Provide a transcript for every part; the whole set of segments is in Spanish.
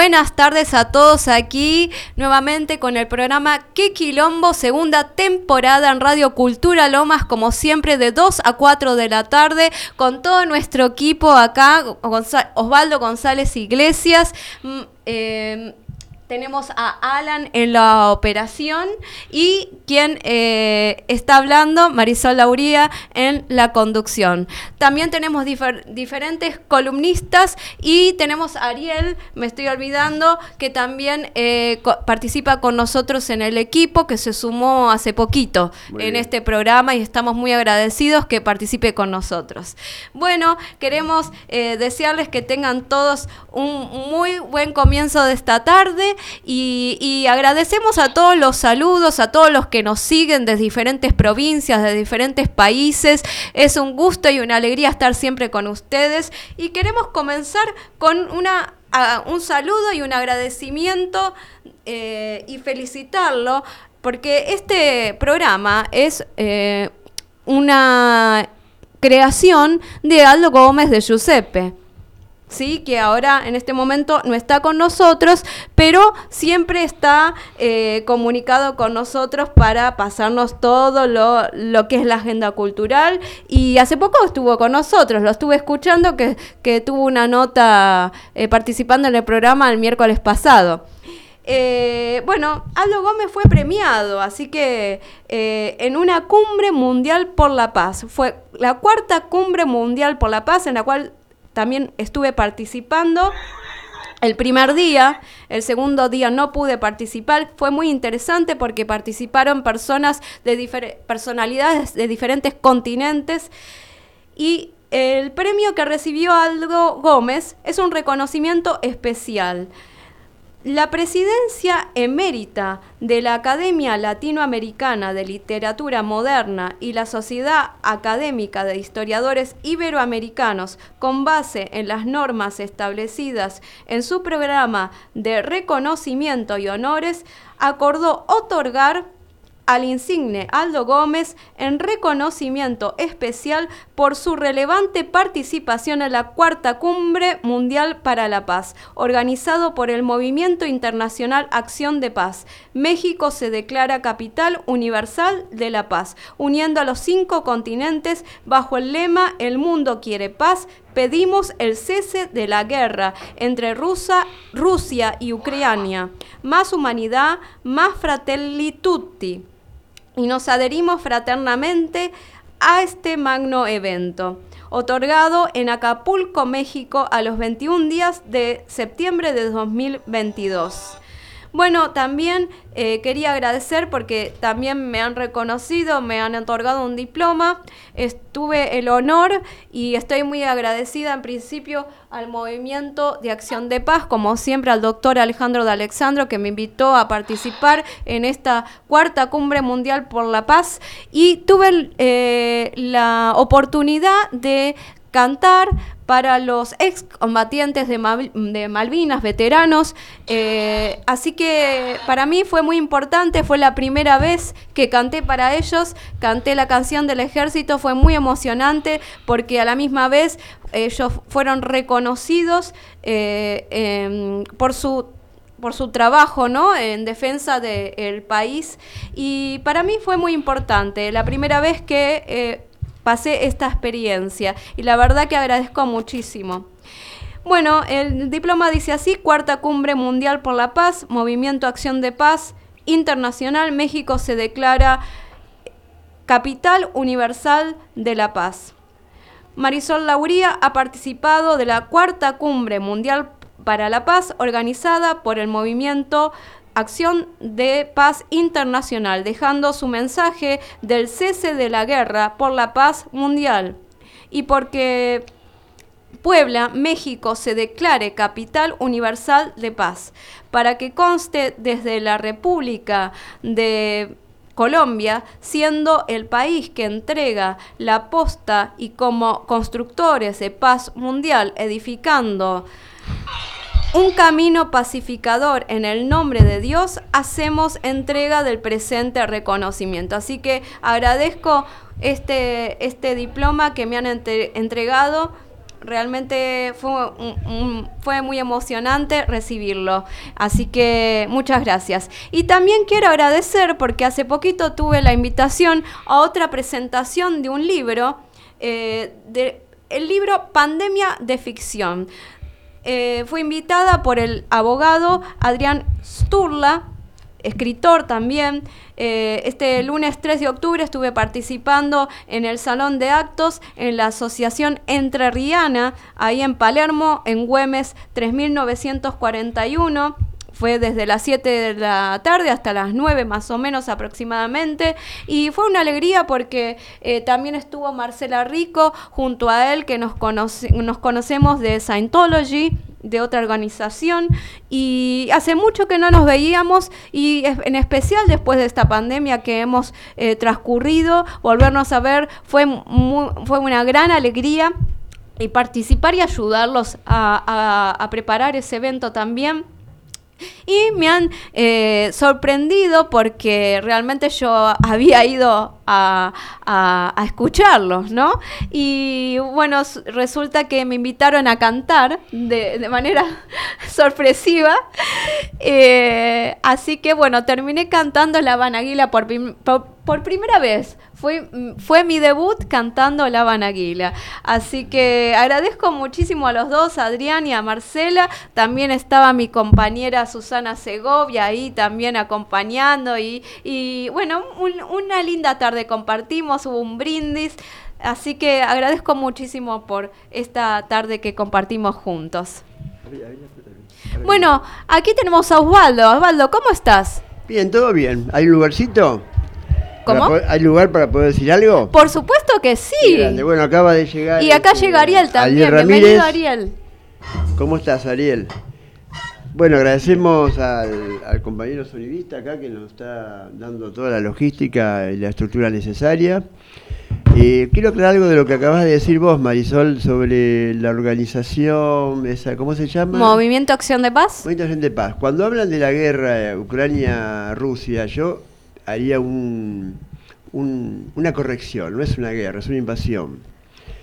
buenas tardes a todos aquí nuevamente con el programa ¿Qué Quilombo? Segunda temporada en Radio Cultura Lomas, como siempre, de 2 a 4 de la tarde, con todo nuestro equipo acá, Osvaldo González Iglesias. Mm, eh, tenemos a Alan en la operación y quien eh, está hablando, Marisol Lauría, en la conducción. También tenemos diferentes columnistas y tenemos a Ariel, me estoy olvidando, que también eh, participa con nosotros en el equipo, que se sumó hace poquito en este programa y estamos muy agradecidos que participe con nosotros. Bueno, queremos eh, desearles que tengan todos un muy buen comienzo de esta tarde y, agradecemos a todos los saludos, a todos los que nos siguen de diferentes provincias, de diferentes países. Es un gusto y una alegría estar siempre con ustedes y queremos comenzar con una un saludo y un agradecimiento eh, y felicitarlo porque este programa es eh, una creación de Aldo Gómez de Giuseppe. ¿Sí? que ahora en este momento no está con nosotros, pero siempre está eh, comunicado con nosotros para pasarnos todo lo, que es la agenda cultural. Y hace poco estuvo con nosotros, lo estuve escuchando, que, tuvo una nota eh, participando en el programa el miércoles pasado. Eh, bueno, Aldo Gómez fue premiado, así que en una cumbre mundial por la paz. Fue la cuarta cumbre mundial por la paz en la cual también estuve participando. El primer día, el segundo día no pude participar, fue muy interesante porque participaron personas de personalidades de diferentes continentes y el premio que recibió Aldo Gómez es un reconocimiento especial. La presidencia emérita de la Academia Latinoamericana de Literatura Moderna y la Sociedad Académica de Historiadores Iberoamericanos, con base en las normas establecidas en su programa de reconocimiento y honores, acordó otorgar al insigne Aldo Gómez en reconocimiento especial por su relevante participación en la Cuarta Cumbre Mundial para la Paz, organizado por el Movimiento Internacional Acción de Paz. México se declara capital universal de la paz, uniendo a los cinco continentes bajo el lema El mundo quiere paz, pedimos el cese de la guerra entre Rusia y Ucrania. Más humanidad, más fratelli tutti y nos adherimos fraternamente a este magno evento, otorgado en Acapulco, México, a los 21 días de septiembre de 2022. Bueno, también eh, quería agradecer porque también me han reconocido, me han otorgado un diploma. Estuve el honor y estoy muy agradecida en principio al Movimiento de Acción de Paz, como siempre al doctor Alejandro de Alexandro, que me invitó a participar en esta cuarta cumbre mundial por la paz. Y tuve eh, la oportunidad de cantar para los excombatientes de, de Malvinas, veteranos. Eh, así que para mí fue muy importante, fue la primera vez que canté para ellos, canté la canción del ejército, fue muy emocionante porque a la misma vez ellos fueron reconocidos eh, por su por su trabajo ¿no? en defensa del país y para mí fue muy importante. La primera vez que eh, pasé esta experiencia y la verdad que agradezco muchísimo. Bueno, el diploma dice así, Cuarta Cumbre Mundial por la Paz, Movimiento Acción de Paz Internacional, México se declara Capital Universal de la Paz. Marisol Lauría ha participado de la Cuarta Cumbre Mundial para la Paz organizada por el Movimiento acción de paz internacional, dejando su mensaje del cese de la guerra por la paz mundial. Y porque Puebla, México, se declare capital universal de paz, para que conste desde la República de Colombia, siendo el país que entrega la posta y como constructores de paz mundial, edificando un camino pacificador en el nombre de Dios, hacemos entrega del presente reconocimiento. Así que agradezco este, este diploma que me han entregado realmente fue, muy emocionante recibirlo. Así que muchas gracias. Y también quiero agradecer porque hace poquito tuve la invitación a otra presentación de un libro, eh, el libro Pandemia de Ficción. Eh, fue invitada por el abogado Adrián Sturla, escritor también. Eh, este lunes 3 de octubre estuve participando en el Salón de Actos en la Asociación Entre ahí en Palermo, en Güemes 3941 fue desde las 7 de la tarde hasta las 9 más o menos aproximadamente. Y fue una alegría porque eh, también estuvo Marcela Rico junto a él que nos, nos conocemos de Scientology de otra organización. Y hace mucho que no nos veíamos y en especial después de esta pandemia que hemos eh, transcurrido, volvernos a ver fue, fue una gran alegría y participar y ayudarlos a preparar ese evento también y me han eh, sorprendido porque realmente yo había ido a, escucharlos, ¿no? Y bueno, resulta que me invitaron a cantar de, manera sorpresiva. Eh, así que bueno, terminé cantando La Vanaguila por, por, por primera vez. Fue, mm, fue mi debut cantando La Vanaguila. Así que agradezco muchísimo a los dos, a Adrián y a Marcela. También estaba mi compañera Susana Segovia ahí también acompañando. Y, y bueno, una linda tarde compartimos, hubo un brindis. Así que agradezco muchísimo por esta tarde que compartimos juntos. Bueno, aquí tenemos a Osvaldo. Osvaldo, ¿cómo estás? Bien, todo bien. ¿Hay un lugarcito? ¿Hay lugar para poder decir algo? Por supuesto que sí. Bueno, acaba de llegar. Y acá este, llega Ariel también. Bienvenido, Ariel. ¿Cómo estás, Ariel? Bueno, agradecemos al, compañero sonidista acá que nos está dando toda la logística y la estructura necesaria. Eh, quiero aclarar algo de lo que acabas de decir vos, Marisol, sobre la organización, esa, ¿cómo se llama? Movimiento Acción de Paz. Movimiento Acción de Paz. Cuando hablan de la guerra Ucrania-Rusia, yo haría un, una corrección, no es una guerra, es una invasión.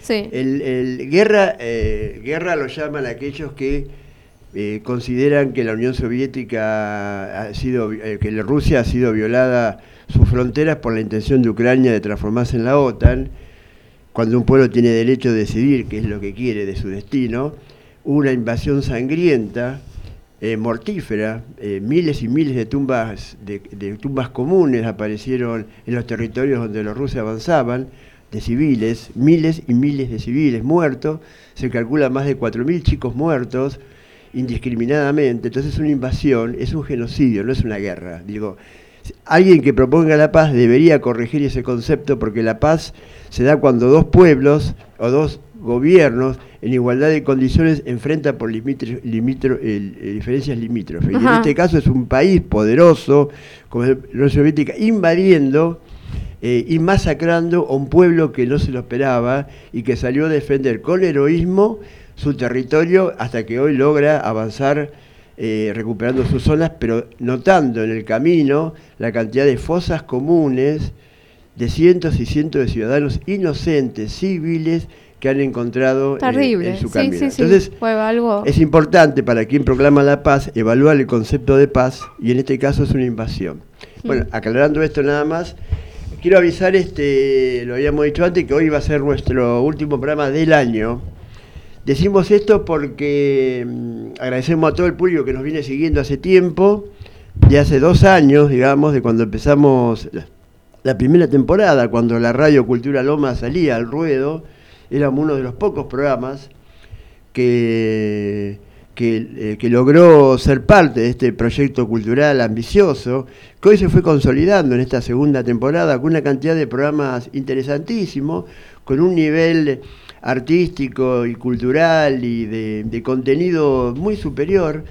Sí. El, guerra, eh, guerra lo llaman aquellos que eh, consideran que la Unión Soviética ha sido, eh, que Rusia ha sido violada sus fronteras por la intención de Ucrania de transformarse en la OTAN, cuando un pueblo tiene derecho a decidir qué es lo que quiere de su destino, una invasión sangrienta eh, mortífera, eh, miles y miles de tumbas, de, tumbas comunes aparecieron en los territorios donde los rusos avanzaban, de civiles, miles y miles de civiles muertos, se calcula más de 4.000 chicos muertos indiscriminadamente, entonces es una invasión, es un genocidio, no es una guerra. Digo, alguien que proponga la paz debería corregir ese concepto porque la paz se da cuando dos pueblos o dos gobiernos en igualdad de condiciones enfrentan por diferencias limítrofes. Y en este caso es un país poderoso, como la Unión Soviética, invadiendo eh, y masacrando a un pueblo que no se lo esperaba y que salió a defender con heroísmo su territorio hasta que hoy logra avanzar eh, recuperando sus zonas, pero notando en el camino la cantidad de fosas comunes de cientos y cientos de ciudadanos inocentes, civiles, que han encontrado en, su camino. Entonces, es importante para quien proclama la paz evaluar el concepto de paz y en este caso es una invasión. Bueno, aclarando esto nada más, quiero avisar, este, lo habíamos dicho antes, que hoy va a ser nuestro último programa del año. Decimos esto porque mm, agradecemos a todo el público que nos viene siguiendo hace tiempo, de hace dos años, digamos, de cuando empezamos la primera temporada, cuando la radio Cultura Loma salía al ruedo éramos uno de los pocos programas que, eh, que, logró ser parte de este proyecto cultural ambicioso, que hoy se fue consolidando en esta segunda temporada con una cantidad de programas interesantísimos, con un nivel artístico y cultural y de, contenido muy superior,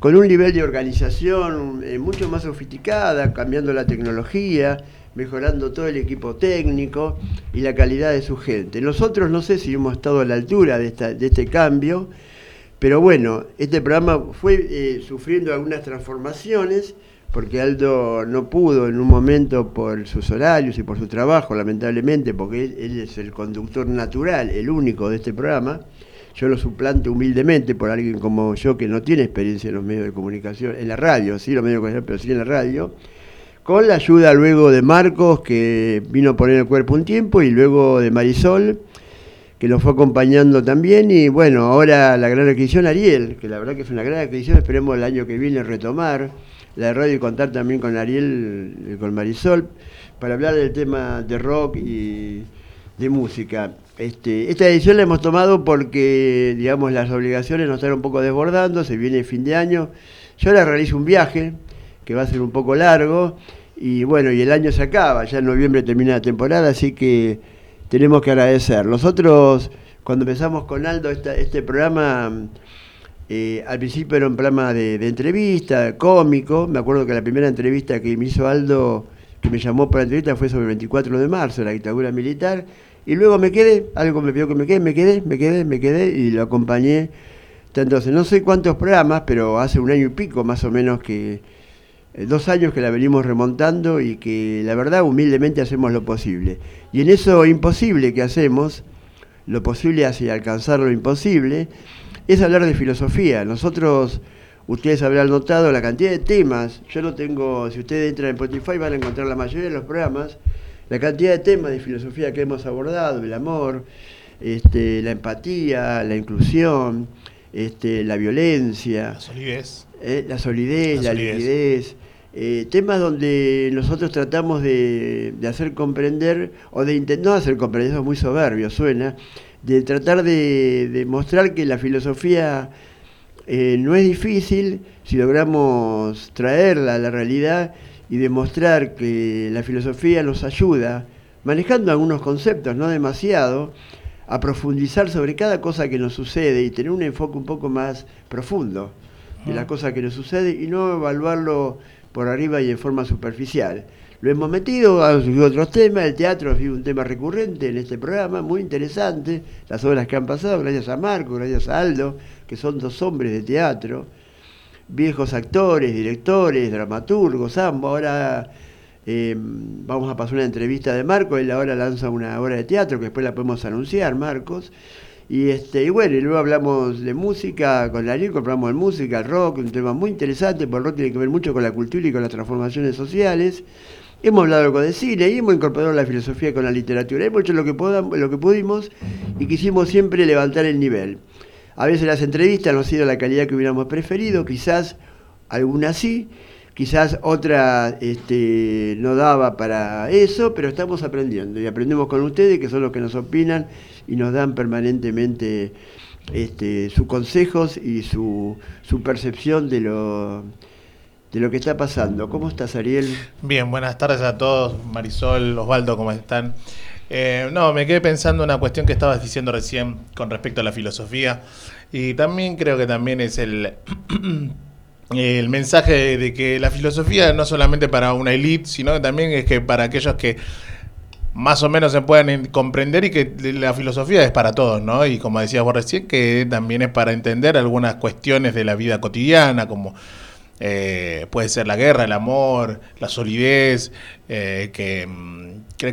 con un nivel de organización eh, mucho más sofisticada, cambiando la tecnología, mejorando todo el equipo técnico y la calidad de su gente. Nosotros no sé si hemos estado a la altura de, este cambio, pero bueno, este programa fue eh, sufriendo algunas transformaciones porque Aldo no pudo en un momento por sus horarios y por su trabajo, lamentablemente, porque él, es el conductor natural, el único de este programa, yo lo suplanto humildemente por alguien como yo que no tiene experiencia en los medios de comunicación, en la radio, sí, los medios de comunicación, pero sí en la radio, con la ayuda luego de Marcos, que vino a poner el cuerpo un tiempo, y luego de Marisol, que nos fue acompañando también, y bueno, ahora la gran adquisición Ariel, que la verdad que es una gran adquisición, esperemos el año que viene retomar la radio y contar también con Ariel, con Marisol, para hablar del tema de rock y de música. Este, esta edición la hemos tomado porque, digamos, las obligaciones nos están un poco desbordando, se viene el fin de año. Yo ahora realizo un viaje que va a ser un poco largo y bueno, y el año se acaba, ya en noviembre termina la temporada, así que tenemos que agradecer. Nosotros, cuando empezamos con Aldo este programa, eh, al principio era un programa de, de, entrevista, cómico, me acuerdo que la primera entrevista que me hizo Aldo, que me llamó para la entrevista, fue sobre el 24 de marzo, la dictadura militar, y luego me quedé, algo me pidió que me quede, me quedé, me quedé, me quedé y lo acompañé. Entonces, no sé cuántos programas, pero hace un año y pico más o menos que, dos años que la venimos remontando y que la verdad humildemente hacemos lo posible. Y en eso imposible que hacemos, lo posible hacia alcanzar lo imposible, es hablar de filosofía. Nosotros, ustedes habrán notado la cantidad de temas, yo no tengo, si ustedes entran en Spotify van a encontrar la mayoría de los programas, la cantidad de temas de filosofía que hemos abordado, el amor, este, la empatía, la inclusión, este, la violencia. La solidez. Eh, la solidez, la, liquidez. Eh, temas donde nosotros tratamos de, hacer comprender, o de no hacer comprender, eso es muy soberbio, suena, de tratar de, de mostrar que la filosofía eh, no es difícil si logramos traerla a la realidad y demostrar que la filosofía nos ayuda, manejando algunos conceptos, no demasiado, a profundizar sobre cada cosa que nos sucede y tener un enfoque un poco más profundo de la cosa que nos sucede y no evaluarlo por arriba y en forma superficial. Lo hemos metido, surgido otros temas, el teatro ha sido un tema recurrente en este programa, muy interesante, las obras que han pasado, gracias a Marco, gracias a Aldo, que son dos hombres de teatro, viejos actores, directores, dramaturgos, ambos. Ahora em, vamos a pasar una entrevista de Marcos, él ahora lanza una obra de teatro que después la podemos anunciar, Marcos. Y, este, y bueno, y luego hablamos de música, con la Nico hablamos de música, el rock, un tema muy interesante, porque el rock tiene que ver mucho con la cultura y con las transformaciones sociales. Hemos hablado algo de cine y hemos incorporado la filosofía con la literatura. Hemos hecho lo que, podamos, lo que pudimos y quisimos siempre levantar el nivel. A veces las entrevistas no han sido la calidad que hubiéramos preferido, quizás algunas sí, quizás otra este, no daba para eso, pero estamos aprendiendo y aprendemos con ustedes, que son los que nos opinan y nos dan permanentemente este, sus consejos y su, su percepción de lo, de lo que está pasando. ¿Cómo estás, Ariel? Bien, buenas tardes a todos, Marisol, Osvaldo, ¿cómo están? Eh, no, me quedé pensando en una cuestión que estabas diciendo recién con respecto a la filosofía y también creo que también es el, el mensaje de, que la filosofía no solamente para una élite, sino también es que para aquellos que más o menos se puedan comprender y que la filosofía es para todos, ¿no? Y como decías vos recién, que también es para entender algunas cuestiones de la vida cotidiana, como eh, puede ser la guerra, el amor, la solidez, eh, que,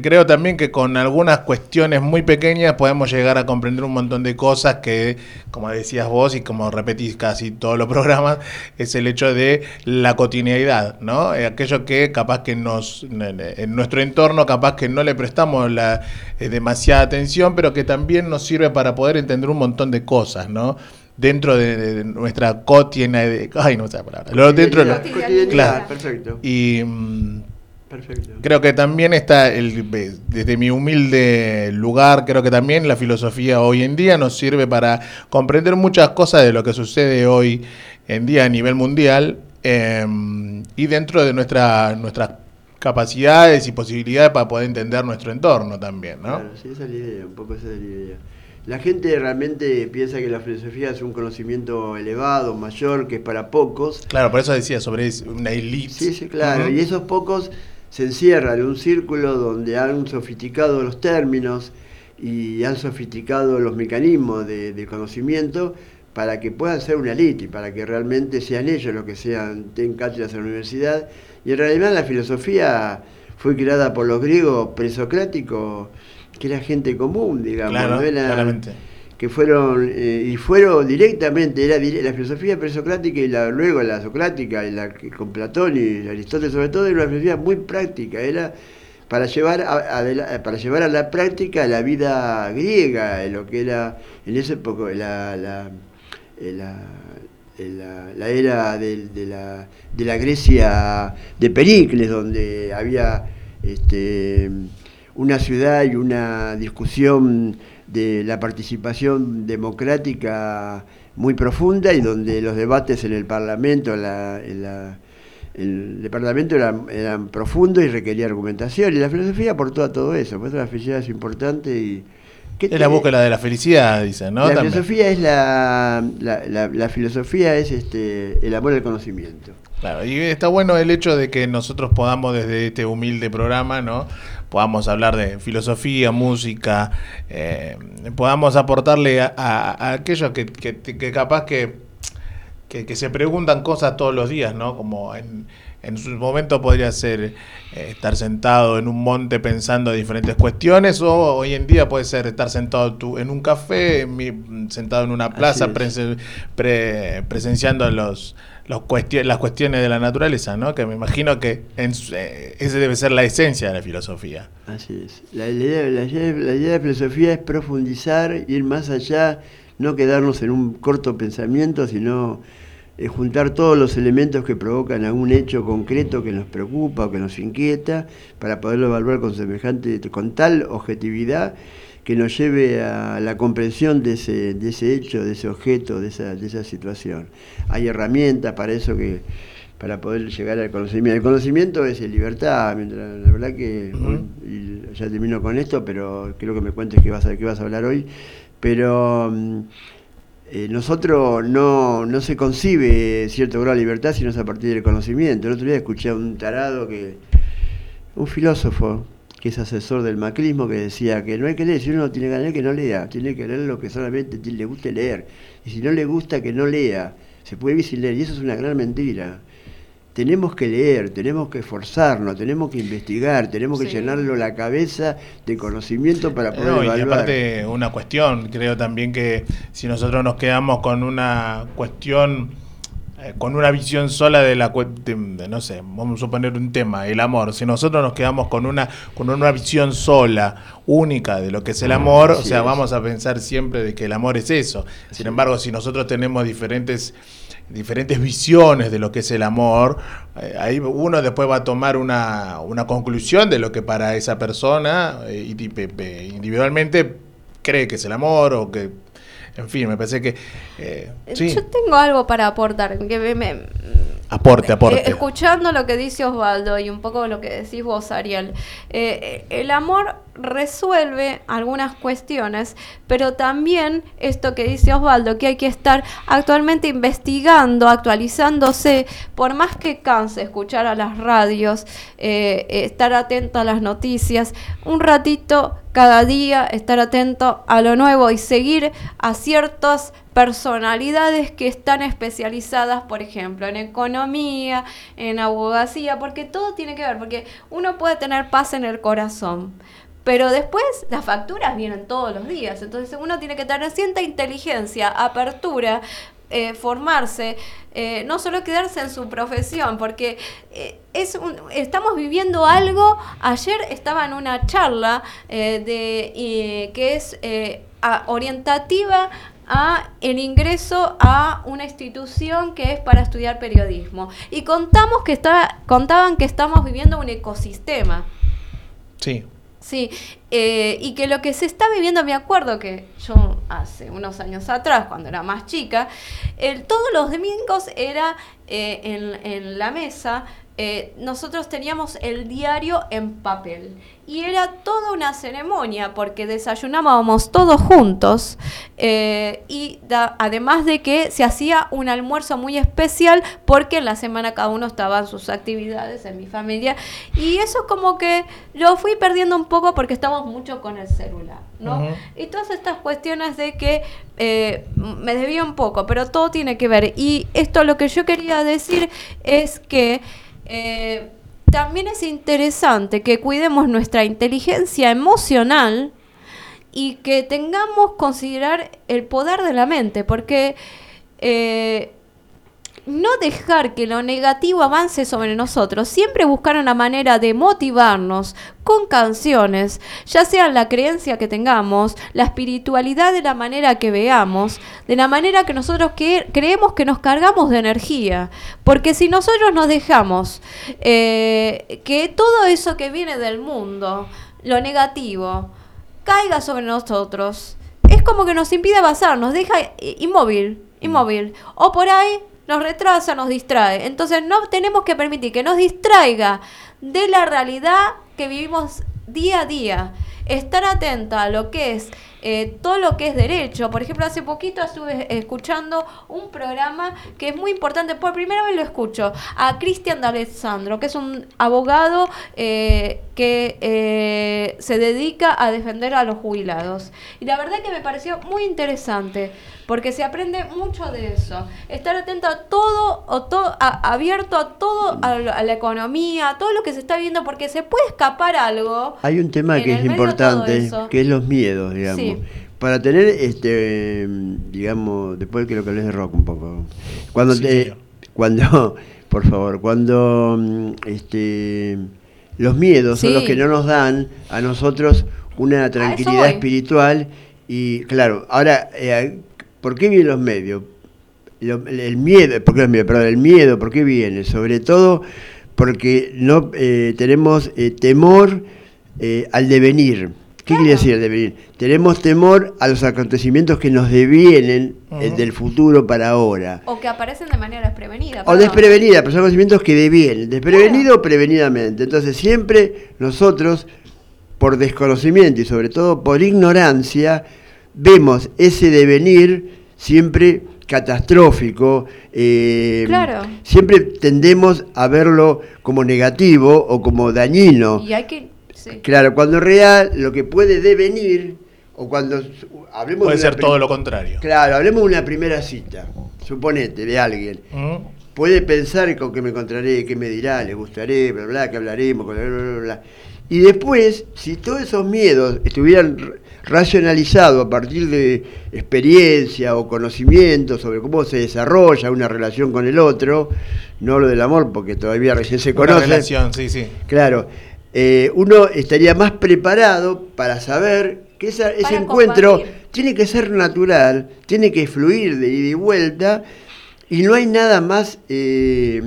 creo también que con algunas cuestiones muy pequeñas podemos llegar a comprender un montón de cosas que, como decías vos y como repetís casi todos los programas, es el hecho de la cotidianidad, ¿no? Eh, aquello que capaz que nos, en nuestro entorno capaz que no le prestamos la, demasiada atención, pero que también nos sirve para poder entender un montón de cosas, ¿no? Dentro de, nuestra cotidianidad. Ay, no sé la palabra. dentro de claro. Perfecto. Y mm, perfecto. creo que también está, el, desde mi humilde lugar, creo que también la filosofía hoy en día nos sirve para comprender muchas cosas de lo que sucede hoy en día a nivel mundial em, y dentro de nuestra, nuestras capacidades y posibilidades para poder entender nuestro entorno también, ¿no? Claro, sí, esa es la idea, un poco esa es la idea. La gente realmente piensa que la filosofía es un conocimiento elevado, mayor, que es para pocos. Claro, por eso decía sobre una élite. Sí, sí, claro. Y esos pocos se encierran en un círculo donde han sofisticado los términos y han sofisticado los mecanismos de, conocimiento para que puedan ser una élite y para que realmente sean ellos los que sean, tengan cátedras en la universidad. Y en realidad la filosofía fue creada por los griegos presocráticos que era gente común, digamos. Claro, no claramente. que fueron, eh, y fueron directamente, era la filosofía presocrática y la, luego la socrática, y la, con Platón y Aristóteles sobre todo, era una filosofía muy práctica, era para llevar a, para llevar a la práctica la vida griega, lo que era en ese época la, la, la, era de, la, de la Grecia de Pericles, donde había este, una ciudad y una discusión de la participación democrática muy profunda y donde los debates en el Parlamento, la, el Parlamento eran, profundos y requería argumentación. Y la filosofía aportó a todo eso, por eso la felicidad es importante y... Es la búsqueda de la felicidad, dicen, ¿no? La filosofía es la, la, filosofía es este el amor al conocimiento. Claro, y está bueno el hecho de que nosotros podamos desde este humilde programa, ¿no? Podamos hablar de filosofía, música, eh, podamos aportarle a, aquellos que, capaz que, que, se preguntan cosas todos los días, ¿no? Como en, en su momento podría ser eh, estar sentado en un monte pensando diferentes cuestiones o hoy en día puede ser estar sentado en un café, sentado en una plaza presenciando los las cuestiones de la naturaleza, ¿no? Que me imagino que en, eh, ese debe ser la esencia de la filosofía. Así es. La idea, la, idea, de la filosofía es profundizar, ir más allá, no quedarnos en un corto pensamiento, sino eh, juntar todos los elementos que provocan algún hecho concreto que nos preocupa o que nos inquieta, para poderlo evaluar con semejante, con tal objetividad que nos lleve a la comprensión de ese, de ese hecho, de ese objeto, de esa, de esa situación. Hay herramientas para eso que para poder llegar al conocimiento. El conocimiento es libertad, mientras, la verdad que, ya termino con esto, pero creo que me cuentes qué vas a, qué vas a hablar hoy, pero mm, eh, nosotros no, no se concibe cierto grado de libertad si no es a partir del conocimiento. El otro día escuché a un tarado que, un filósofo, que es asesor del macrismo, que decía que no hay que leer, si uno no tiene que leer, que no lea, tiene que leer lo que solamente le guste leer. Y si no le gusta, que no lea. Se puede vivir sin leer, y eso es una gran mentira. Tenemos que leer, tenemos que esforzarnos, tenemos que investigar, tenemos que llenarlo la cabeza de conocimiento para poder no, Y aparte, una cuestión, creo también que si nosotros nos quedamos con una cuestión eh, con una visión sola de la de, no sé, vamos a suponer un tema, el amor. Si nosotros nos quedamos con una con una visión sola, única de lo que es el amor, o sea, vamos a pensar siempre de que el amor es eso. Sin embargo, si nosotros tenemos diferentes diferentes visiones de lo que es el amor, eh, ahí uno después va a tomar una, una conclusión de lo que para esa persona eh, individualmente cree que es el amor o que en fin, me parece que... Eh, Yo tengo algo para aportar. Que me, aporte, eh, aporte. escuchando lo que dice Osvaldo y un poco lo que decís vos, Ariel, eh, el amor resuelve algunas cuestiones, pero también esto que dice Osvaldo, que hay que estar actualmente investigando, actualizándose, por más que canse escuchar a las radios, estar atento a las noticias, un ratito cada día estar atento a lo nuevo y seguir a ciertas personalidades que están especializadas, por ejemplo, en economía, en abogacía, porque todo tiene que ver, porque uno puede tener paz en el corazón, pero después las facturas vienen todos los días, entonces uno tiene que tener cierta inteligencia, apertura, eh, formarse, eh, no solo quedarse en su profesión, porque eh, es estamos viviendo algo, ayer estaba en una charla de, que es orientativa a el ingreso a una institución que es para estudiar periodismo. Y contamos que está, contaban que estamos viviendo un ecosistema. Sí. Sí, eh, y que lo que se está viviendo, me acuerdo que yo hace unos años atrás, cuando era más chica, el, todos los domingos era eh, en, en la mesa eh, nosotros teníamos el diario en papel y era toda una ceremonia porque desayunábamos todos juntos eh, y además de que se hacía un almuerzo muy especial porque en la semana cada uno estaba en sus actividades en mi familia y eso como que lo fui perdiendo un poco porque estamos mucho con el celular, ¿no? Y todas estas cuestiones de que eh, me debía un poco, pero todo tiene que ver y esto lo que yo quería decir es que eh, también es interesante que cuidemos nuestra inteligencia emocional y que tengamos considerar el poder de la mente, porque eh, no dejar que lo negativo avance sobre nosotros, siempre buscar una manera de motivarnos con canciones, ya sea la creencia que tengamos, la espiritualidad de la manera que veamos, de la manera que nosotros que, creemos que nos cargamos de energía. Porque si nosotros nos dejamos eh, que todo eso que viene del mundo, lo negativo, caiga sobre nosotros, es como que nos impide avanzar, nos deja inmóvil, inmóvil. O por ahí nos retrasa, nos distrae. Entonces no tenemos que permitir que nos distraiga de la realidad que vivimos día a día. Estar atenta a lo que es eh, todo lo que es derecho. Por ejemplo, hace poquito estuve escuchando un programa que es muy importante, por primera vez lo escucho, a Cristian D'Alessandro, que es un abogado eh, que eh, se dedica a defender a los jubilados. Y la verdad que me pareció muy interesante, porque se aprende mucho de eso. Estar atento a todo, o todo abierto a todo, a, la economía, a todo lo que se está viendo, porque se puede escapar algo. Hay un tema que es importante, que es los miedos, digamos. Para tener, este, digamos, después quiero que hables de rock un poco. Cuando, te, cuando, por favor, cuando, este, los miedos son los que no nos dan a nosotros una tranquilidad espiritual y, claro, ahora, eh, ¿por qué vienen los medios? el miedo, ¿por qué Perdón, el miedo, ¿por qué viene? Sobre todo porque no eh, tenemos eh, temor al devenir ¿Qué quiere decir devenir? Tenemos temor a los acontecimientos que nos devienen del futuro para ahora. O que aparecen de manera desprevenida. O desprevenida, pero son acontecimientos que devienen, desprevenido o prevenidamente. Entonces siempre nosotros, por desconocimiento y sobre todo por ignorancia, vemos ese devenir siempre catastrófico, eh, claro. siempre tendemos a verlo como negativo o como dañino. Y hay que Claro, cuando real lo que puede devenir, o cuando hablemos Puede ser todo lo contrario. Claro, hablemos de una primera cita, suponete, de alguien. Puede pensar con qué me encontraré, qué me dirá, le gustaré, bla, bla, que hablaremos, bla, bla, bla, Y después, si todos esos miedos estuvieran racionalizados a partir de experiencia o conocimiento sobre cómo se desarrolla una relación con el otro, no lo del amor, porque todavía recién se conoce. Una relación, sí, sí. Claro eh, uno estaría más preparado para saber que ese encuentro tiene que ser natural, tiene que fluir de ida y vuelta, y no hay nada más eh,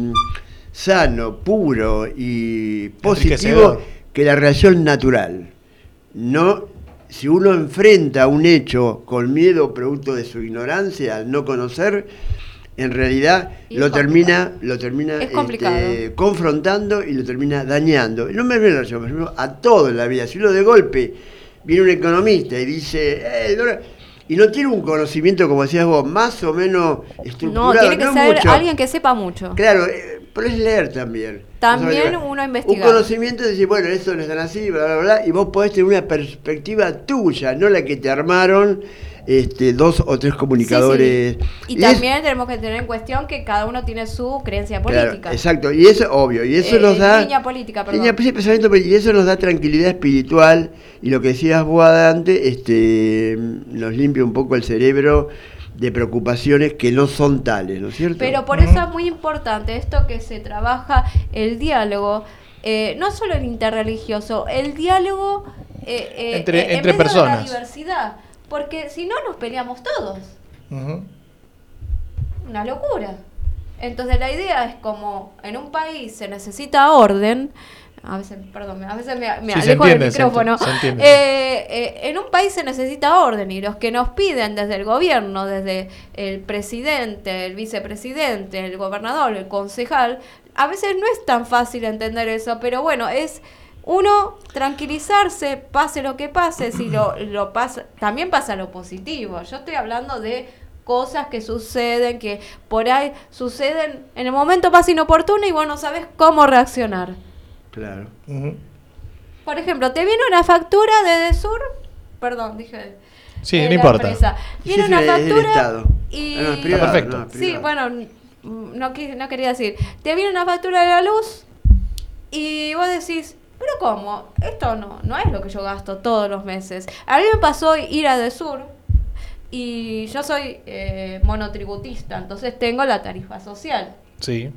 sano, puro y positivo que la relación natural. No, si uno enfrenta un hecho con miedo producto de su ignorancia, al no conocer, en realidad lo termina, lo termina este, confrontando y lo termina dañando. No me refiero a a todo en la vida. Si uno de golpe viene un economista y dice, eh, y no tiene un conocimiento, como decías vos, más o menos estructurado. No, tiene que ser alguien que sepa mucho. Claro, eh, pero es leer también. También uno investiga. Un conocimiento de decir, bueno, esto no es tan así, bla, bla, bla, y vos podés tener una perspectiva tuya, no la que te armaron este, dos o tres comunicadores. Y, también tenemos que tener en cuestión que cada uno tiene su creencia política. exacto, y eso obvio, y eso nos da... Línea política, perdón. y eso nos da tranquilidad espiritual, y lo que decías vos antes, este, nos limpia un poco el cerebro de preocupaciones que no son tales, ¿no es cierto? Pero por eso es muy importante esto que se trabaja el diálogo, eh, no solo el interreligioso, el diálogo eh, eh, entre, entre personas. la diversidad. Porque si no, nos peleamos todos. Una locura. Entonces la idea es como en un país se necesita orden, a veces, perdón, a veces me, alejo del micrófono. Eh, eh, en un país se necesita orden y los que nos piden desde el gobierno, desde el presidente, el vicepresidente, el gobernador, el concejal, a veces no es tan fácil entender eso, pero bueno, es uno tranquilizarse, pase lo que pase, si lo, lo pasa, también pasa lo positivo. Yo estoy hablando de cosas que suceden, que por ahí suceden en el momento más inoportuno y vos no sabes cómo reaccionar. Claro. Por ejemplo, te viene una factura de Sur, perdón, dije. Sí, no importa. Viene una factura y perfecto. sí, bueno, no, no quería decir. Te viene una factura de la luz y vos decís, pero ¿cómo? Esto no, no es lo que yo gasto todos los meses. A mí me pasó ir a Sur y yo soy eh, monotributista, entonces tengo la tarifa social. Sí.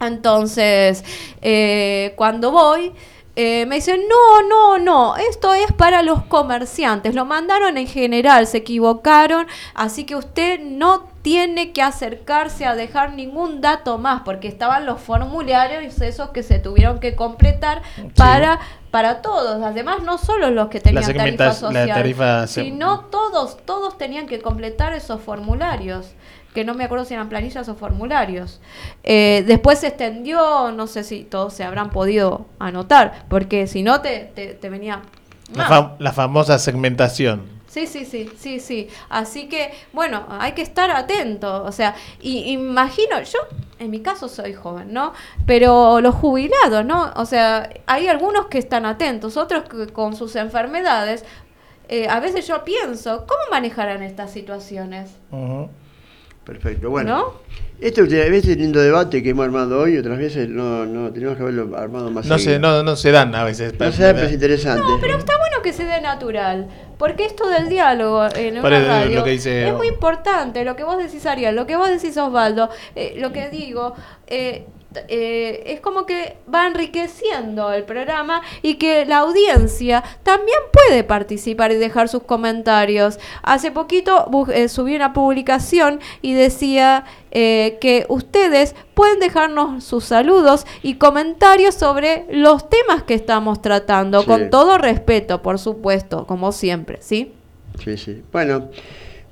Entonces, eh, cuando voy, eh, me dicen, no, no, no, esto es para los comerciantes, lo mandaron en general, se equivocaron, así que usted no tiene que acercarse a dejar ningún dato más, porque estaban los formularios esos que se tuvieron que completar para, para todos, además no solo los que tenían tarifa social, sino todos, todos tenían que completar esos formularios que no me acuerdo si eran planillas o formularios. Eh, después se extendió, no sé si todos se habrán podido anotar, porque si no te, te, venía... La, famosa segmentación. Sí, sí, sí, sí, sí. Así que, bueno, hay que estar atento. O sea, y, imagino, yo en mi caso soy joven, ¿no? Pero los jubilados, ¿no? O sea, hay algunos que están atentos, otros que con sus enfermedades. Eh, a veces yo pienso, ¿cómo manejarán estas situaciones? Perfecto, bueno. Este a veces lindo debate que hemos armado hoy, otras veces no, no tenemos que haberlo armado más no se, no, no se dan a veces. No se dan, pero es interesante. No, pero está bueno que se dé natural, porque esto del diálogo en una radio es muy importante, lo que vos decís Ariel, lo que vos decís Osvaldo, eh, lo que digo, eh, eh, es como que va enriqueciendo el programa y que la audiencia también puede participar y dejar sus comentarios. Hace poquito eh, subí una publicación y decía eh, que ustedes pueden dejarnos sus saludos y comentarios sobre los temas que estamos tratando, con todo respeto, por supuesto, como siempre, ¿sí? Sí, sí. Bueno.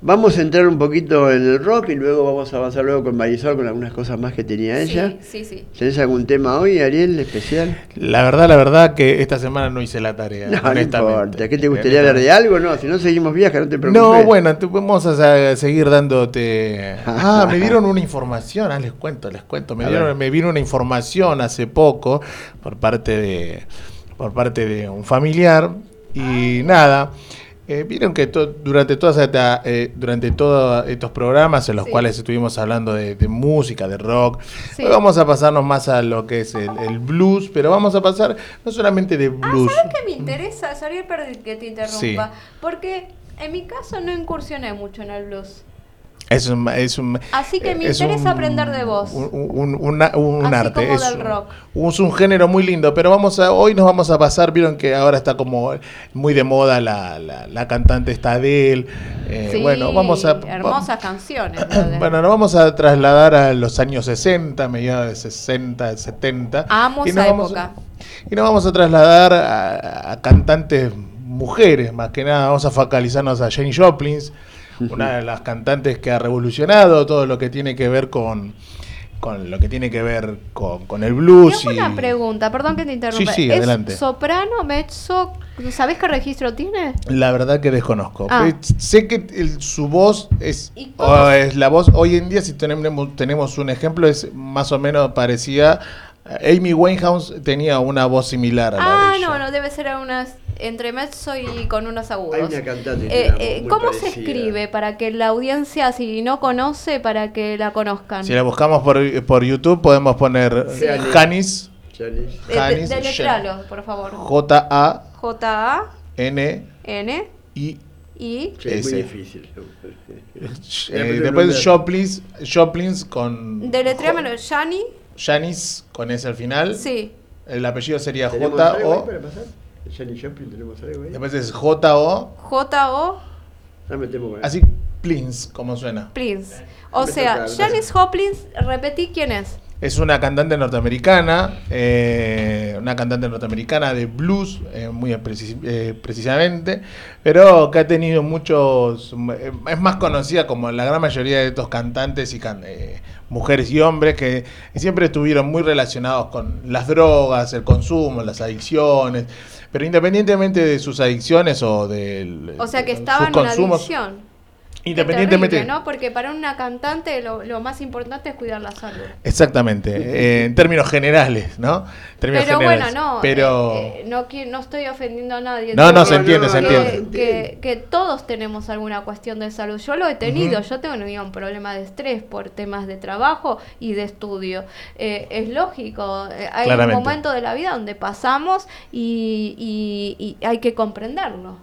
Vamos a entrar un poquito en el rock y luego vamos a avanzar luego con Marisol con algunas cosas más que tenía ella. Sí, sí, sí. ¿Tenés algún tema hoy, Ariel, especial? La verdad, la verdad que esta semana no hice la tarea. No, no importa. ¿Qué te gustaría hablar de algo? No, si no seguimos viaje, no te preocupes. No, bueno, vamos a seguir dándote... Ah, me dieron una información, ah, les cuento, les cuento. Me, dieron, me vino una información hace poco por parte de, por parte de un familiar y nada... Eh, Vieron que durante, todas eh, durante todos estos programas en los cuales estuvimos hablando de, música, de rock, hoy vamos a pasarnos más a lo que es el, blues, pero vamos a pasar no solamente de ah, blues. Ah, ¿sabes qué me interesa? Sorry que te interrumpa. Porque en mi caso no incursioné mucho en el blues. Es un, es un, Así que me interesa aprender de vos. Un, un, un arte. es, del rock. Es un género muy lindo, pero vamos a, hoy nos vamos a pasar, vieron que ahora está como muy de moda la, la, cantante está Eh, sí, bueno, vamos a... Hermosas canciones. bueno, nos vamos a trasladar a los años 60, mediados de 60, 70. Amo y esa época. y nos vamos a trasladar a, a cantantes mujeres, más que nada. Vamos a focalizarnos a Jane Joplin una de las cantantes que ha revolucionado todo lo que tiene que ver con, con lo que tiene que ver con, el blues. Tengo una pregunta, perdón que te interrumpa. Sí, sí, adelante. soprano, mezzo? ¿Sabés qué registro tiene? La verdad que desconozco. Ah. Sé que su voz es, es la voz, hoy en día si tenemos, tenemos un ejemplo, es más o menos parecida Amy Winehouse tenía una voz similar a la ah, de ella. no, no, debe ser unas entre mezzo y con unos agudos. Hay una cantante. Eh, eh, ¿Cómo se escribe para que la audiencia, si no conoce, para que la conozcan? Si la buscamos por, por YouTube, podemos poner sí. Janis. Janis. Janis. De, por favor. J-A. J-A. N. N. I. Y es muy difícil. eh, después Shoplins, Shoplins con. Deletréamelo, Jani. Janis con S al final. Sí. El apellido sería J-O. Janis Joplin, tenemos algo ahí. Después es J-O. J-O. Así, Plins, como suena. Plins. O sea, Janis Joplin, repetí quién es. Es una cantante norteamericana, eh, una cantante norteamericana de blues, eh, muy eh, precisamente, pero que ha tenido muchos, es más conocida como la gran mayoría de estos cantantes y mujeres y hombres que siempre estuvieron muy relacionados con las drogas, el consumo, las adicciones, pero independientemente de sus adicciones o del o sea que estaban en adicción Independientemente. Terrible, ¿no? Porque para una cantante lo, lo, más importante es cuidar la salud. Exactamente, eh, en términos generales, ¿no? Términos pero generales. bueno, no, pero... Eh, eh, no, no estoy ofendiendo a nadie. No, no, se entiende, se entiende. Que, que, todos tenemos alguna cuestión de salud. Yo lo he tenido, uh -huh. yo tengo un problema de estrés por temas de trabajo y de estudio. Eh, es lógico, hay Claramente. un momento de la vida donde pasamos y, y, y hay que comprenderlo.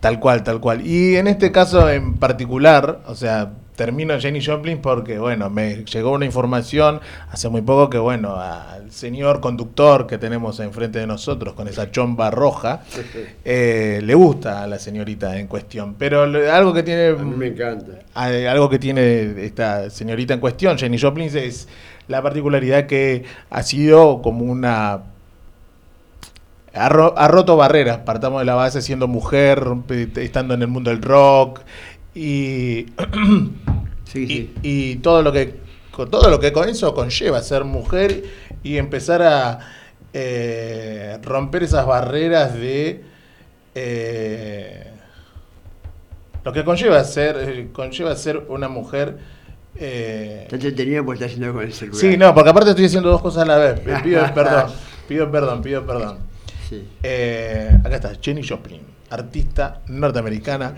Tal cual, tal cual. Y en este caso en particular, o sea, termino Jenny Joplin porque, bueno, me llegó una información hace muy poco que, bueno, al señor conductor que tenemos enfrente de nosotros con esa chomba roja, eh, le gusta a la señorita en cuestión. Pero algo que tiene... A mí me encanta. Algo que tiene esta señorita en cuestión, Jenny Joplin, es la particularidad que ha sido como una ha, ro ha, roto barreras, partamos de la base siendo mujer, estando en el mundo del rock y, sí, sí. y, y todo lo que todo lo que con eso conlleva ser mujer y empezar a eh, romper esas barreras de eh, lo que conlleva ser eh, conlleva ser una mujer eh, entretenido porque está haciendo con el celular. Sí, no, porque aparte estoy haciendo dos cosas a la vez. Pido perdón, pido perdón, pido perdón. Eh, acá está, Jenny Joplin, artista norteamericana.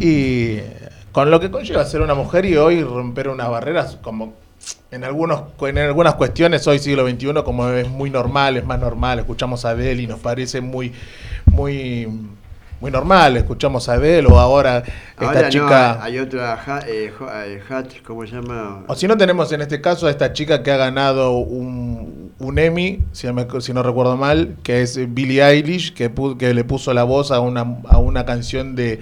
Y con lo que conlleva ser una mujer y hoy romper unas barreras como en algunos en algunas cuestiones hoy siglo XXI como es muy normal, es más normal, escuchamos a Adele y nos parece muy muy muy normal, escuchamos a Adele o ahora esta Ahora chica no, hay otra eh, Hat, ¿cómo se llama? O si no tenemos en este caso a esta chica que ha ganado un, un Emmy, si, me, si, no recuerdo mal, que es Billie Eilish, que, que le puso la voz a una, a una canción de,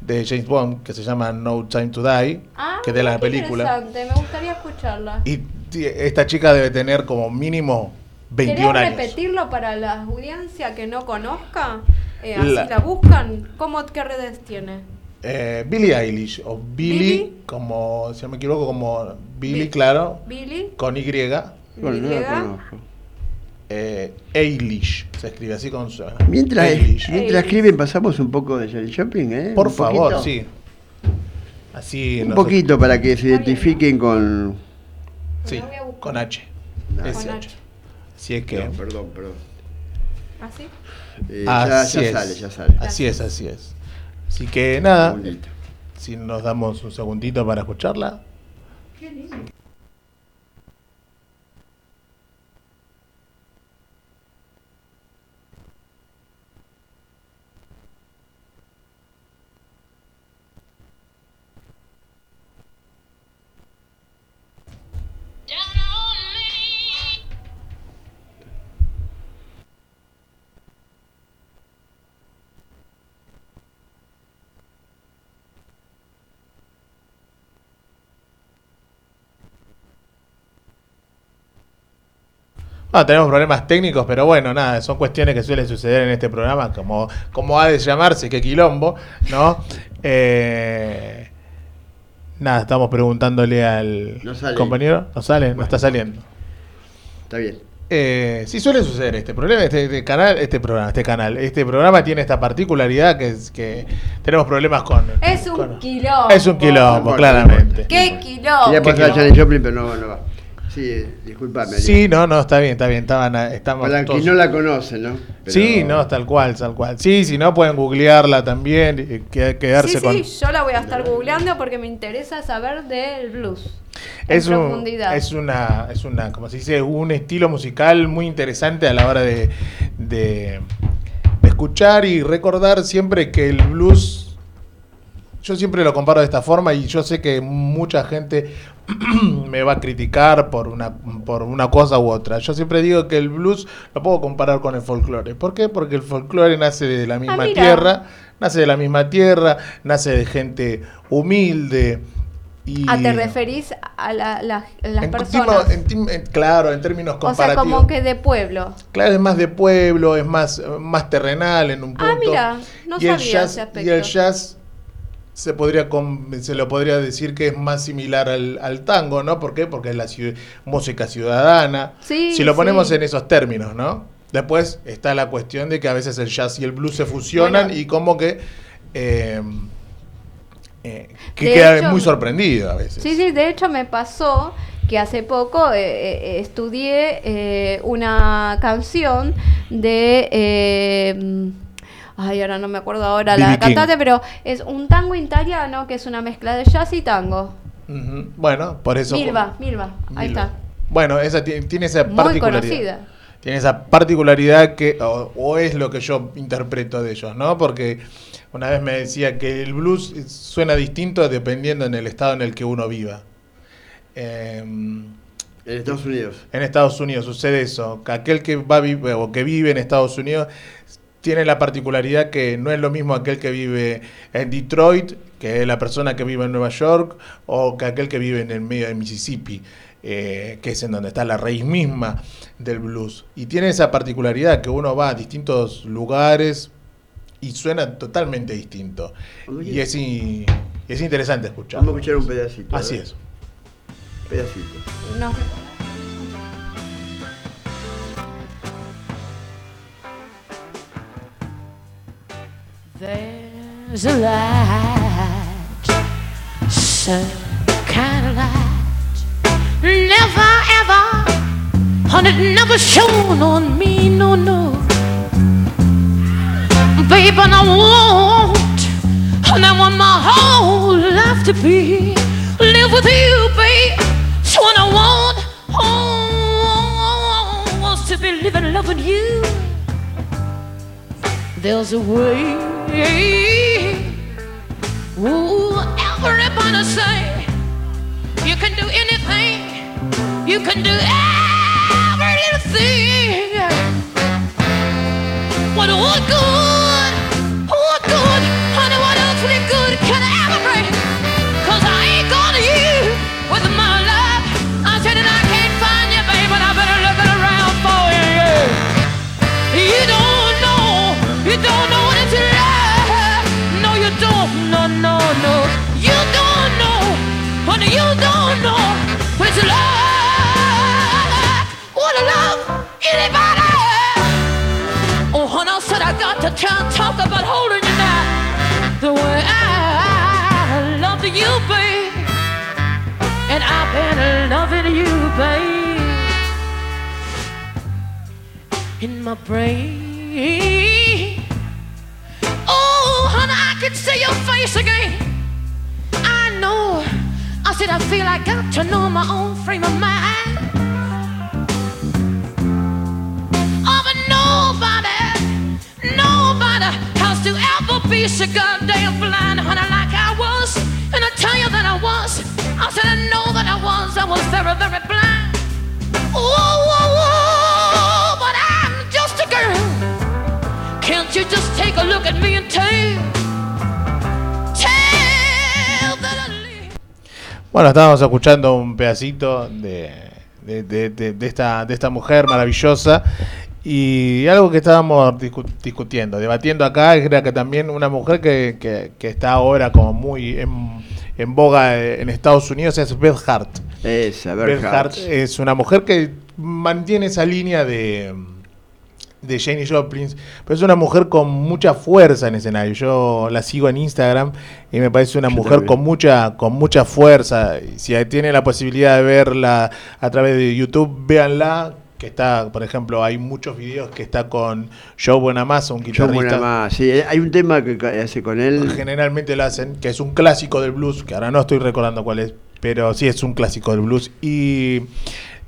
de, James Bond que se llama No Time to Die, ah, que es de la película. Me gustaría escucharla. Y esta chica debe tener como mínimo 21 ¿Querés años. repetirlo para la audiencia que no conozca? Eh, así la, la, buscan. ¿Cómo, ¿Qué redes tiene? Eh, Billie Eilish, o Billy, Billy, como, si no me equivoco, como Billy, Billy. claro, Billy. con Y. Bueno, no la conozco. Eh, Eilish, se escribe así con su. Mientras, Eilish. mientras escriben, pasamos un poco de Janis Shopping, ¿eh? Por un favor, poquito. sí. Así. Un poquito para que se identifiquen con. Sí, con H. No, SH. Con H. Si es que. No, perdón, perdón. ¿Así? Eh, ya así ya es. sale, ya sale. Así es, así es. Así que nada, si nos damos un segundito para escucharla. Qué lindo. Ah, tenemos problemas técnicos, pero bueno, nada, son cuestiones que suelen suceder en este programa, como, como ha de llamarse, que quilombo, ¿no? Eh, nada, estamos preguntándole al No sale. compañero. ¿No sale? No está saliendo. Está bien. Eh, sí suele suceder este problema, este, este canal, este programa, este canal, este programa tiene esta particularidad que es que tenemos problemas con. Es un con- quilombo. Es un quilombo, claramente. no ¡Qué quilombo! Quería ¿Qué pasar a? Janis Joplin, pero no, no va. Sí, disculpame. Sí, no, no, está bien, está bien, estaban, estamos Para todos- quien no la conoce, ¿no? Pero- Sí, no, tal cual, tal cual. Sí, si no pueden googlearla también, eh, que- quedarse Sí, con... sí, yo la voy a estar googleando porque me interesa saber del blues. En Es, un- profundidad. es una, es una, como se dice, un estilo musical muy interesante a la hora de, de, de escuchar y recordar siempre que el blues, yo siempre lo comparo de esta forma y yo sé que mucha gente me va a criticar por una, por una cosa u otra. Yo siempre digo que el blues lo puedo comparar con el folclore. ¿Por qué? Porque el folclore nace de la misma mira. tierra, nace de la misma tierra, nace de gente humilde. Y Ah, ¿te referís a la- la- las en personas? timo- en en- claro, en términos o sea, comparativos. como que de pueblo. Claro, es más de pueblo, es más, más terrenal en un punto. Ah, mira, no y el sabía jazz, ese aspecto. Y el jazz se podría se lo podría decir que es más similar al, al tango, ¿no? ¿Por qué? Porque es la ciu- música ciudadana. Sí, si lo ponemos sí. en esos términos, ¿no? Después está la cuestión de que a veces el jazz y el blues se fusionan Bueno. y como que eh, eh, que queda hecho- muy sorprendido a veces. Sí, sí, de hecho me pasó que hace poco eh, eh, estudié eh, una canción de... ay, ahora no me acuerdo ahora la cantante, pero es un tango italiano que es una mezcla de jazz y tango. Bueno, por eso. Milva, Milva, ahí Milva. está. Bueno, esa ti- tiene esa Muy particularidad. conocida. Tiene esa particularidad que, o, o es lo que yo interpreto de ellos, ¿no? Porque una vez me decía que el blues suena distinto dependiendo en el estado en el que uno viva. Em, En Estados Unidos. en Estados Unidos sucede eso, que aquel que va o que vive en Estados Unidos tiene la particularidad que no es lo mismo aquel que vive en Detroit, que es la persona que vive en Nueva York, o que aquel que vive en el medio de Mississippi, eh, que es en donde está la raíz misma del blues. Y tiene esa particularidad que uno va a distintos lugares y suena totalmente distinto. Oye. Y es, interesante escuchar. Vamos a escuchar un pedacito. Así ¿eh? es. Pedacito. No. There's a light, some kind of light, never ever, and it never shone on me, no, no. Baby, and I want, and I want my whole life to be live with you, babe. So I want, oh, was to be living, loving you. There's a way. Ooh, everybody say you can do anything. You can do every little thing. What good? What good? I've been loving you, babe in my brain. Oh, honey, I can see your face again. I know. I said I feel like I got to know my own frame of mind. Oh, but nobody, nobody has to ever be so goddamn blind, honey, like I was. And I tell you that I was. I said I know that I was. I was very, very blind. But I'm just a girl. Can't you just take a look at me and tell? Bueno, estábamos escuchando un pedacito de, de- de- esta, de esta mujer maravillosa y algo que estábamos discu- discutiendo, debatiendo acá, era que también una mujer que, que- que está ahora como muy en, en boga eh, en Estados Unidos es Beth Hart. Esa, Beth Bert Hart es una mujer que mantiene esa línea de, de Janie Joplin, pero es una mujer con mucha fuerza en escenario. Yo la sigo en Instagram y me parece una Yo mujer también. con mucha, con mucha fuerza. Si tiene la posibilidad de verla a través de YouTube, véanla. Que está, por ejemplo, hay muchos videos que está con Joe Bonamassa, un guitarrista. buena más. Sí, hay un tema que hace con él. Generalmente lo hacen, que es un clásico del blues, que ahora no estoy recordando cuál es, pero sí es un clásico del blues. Y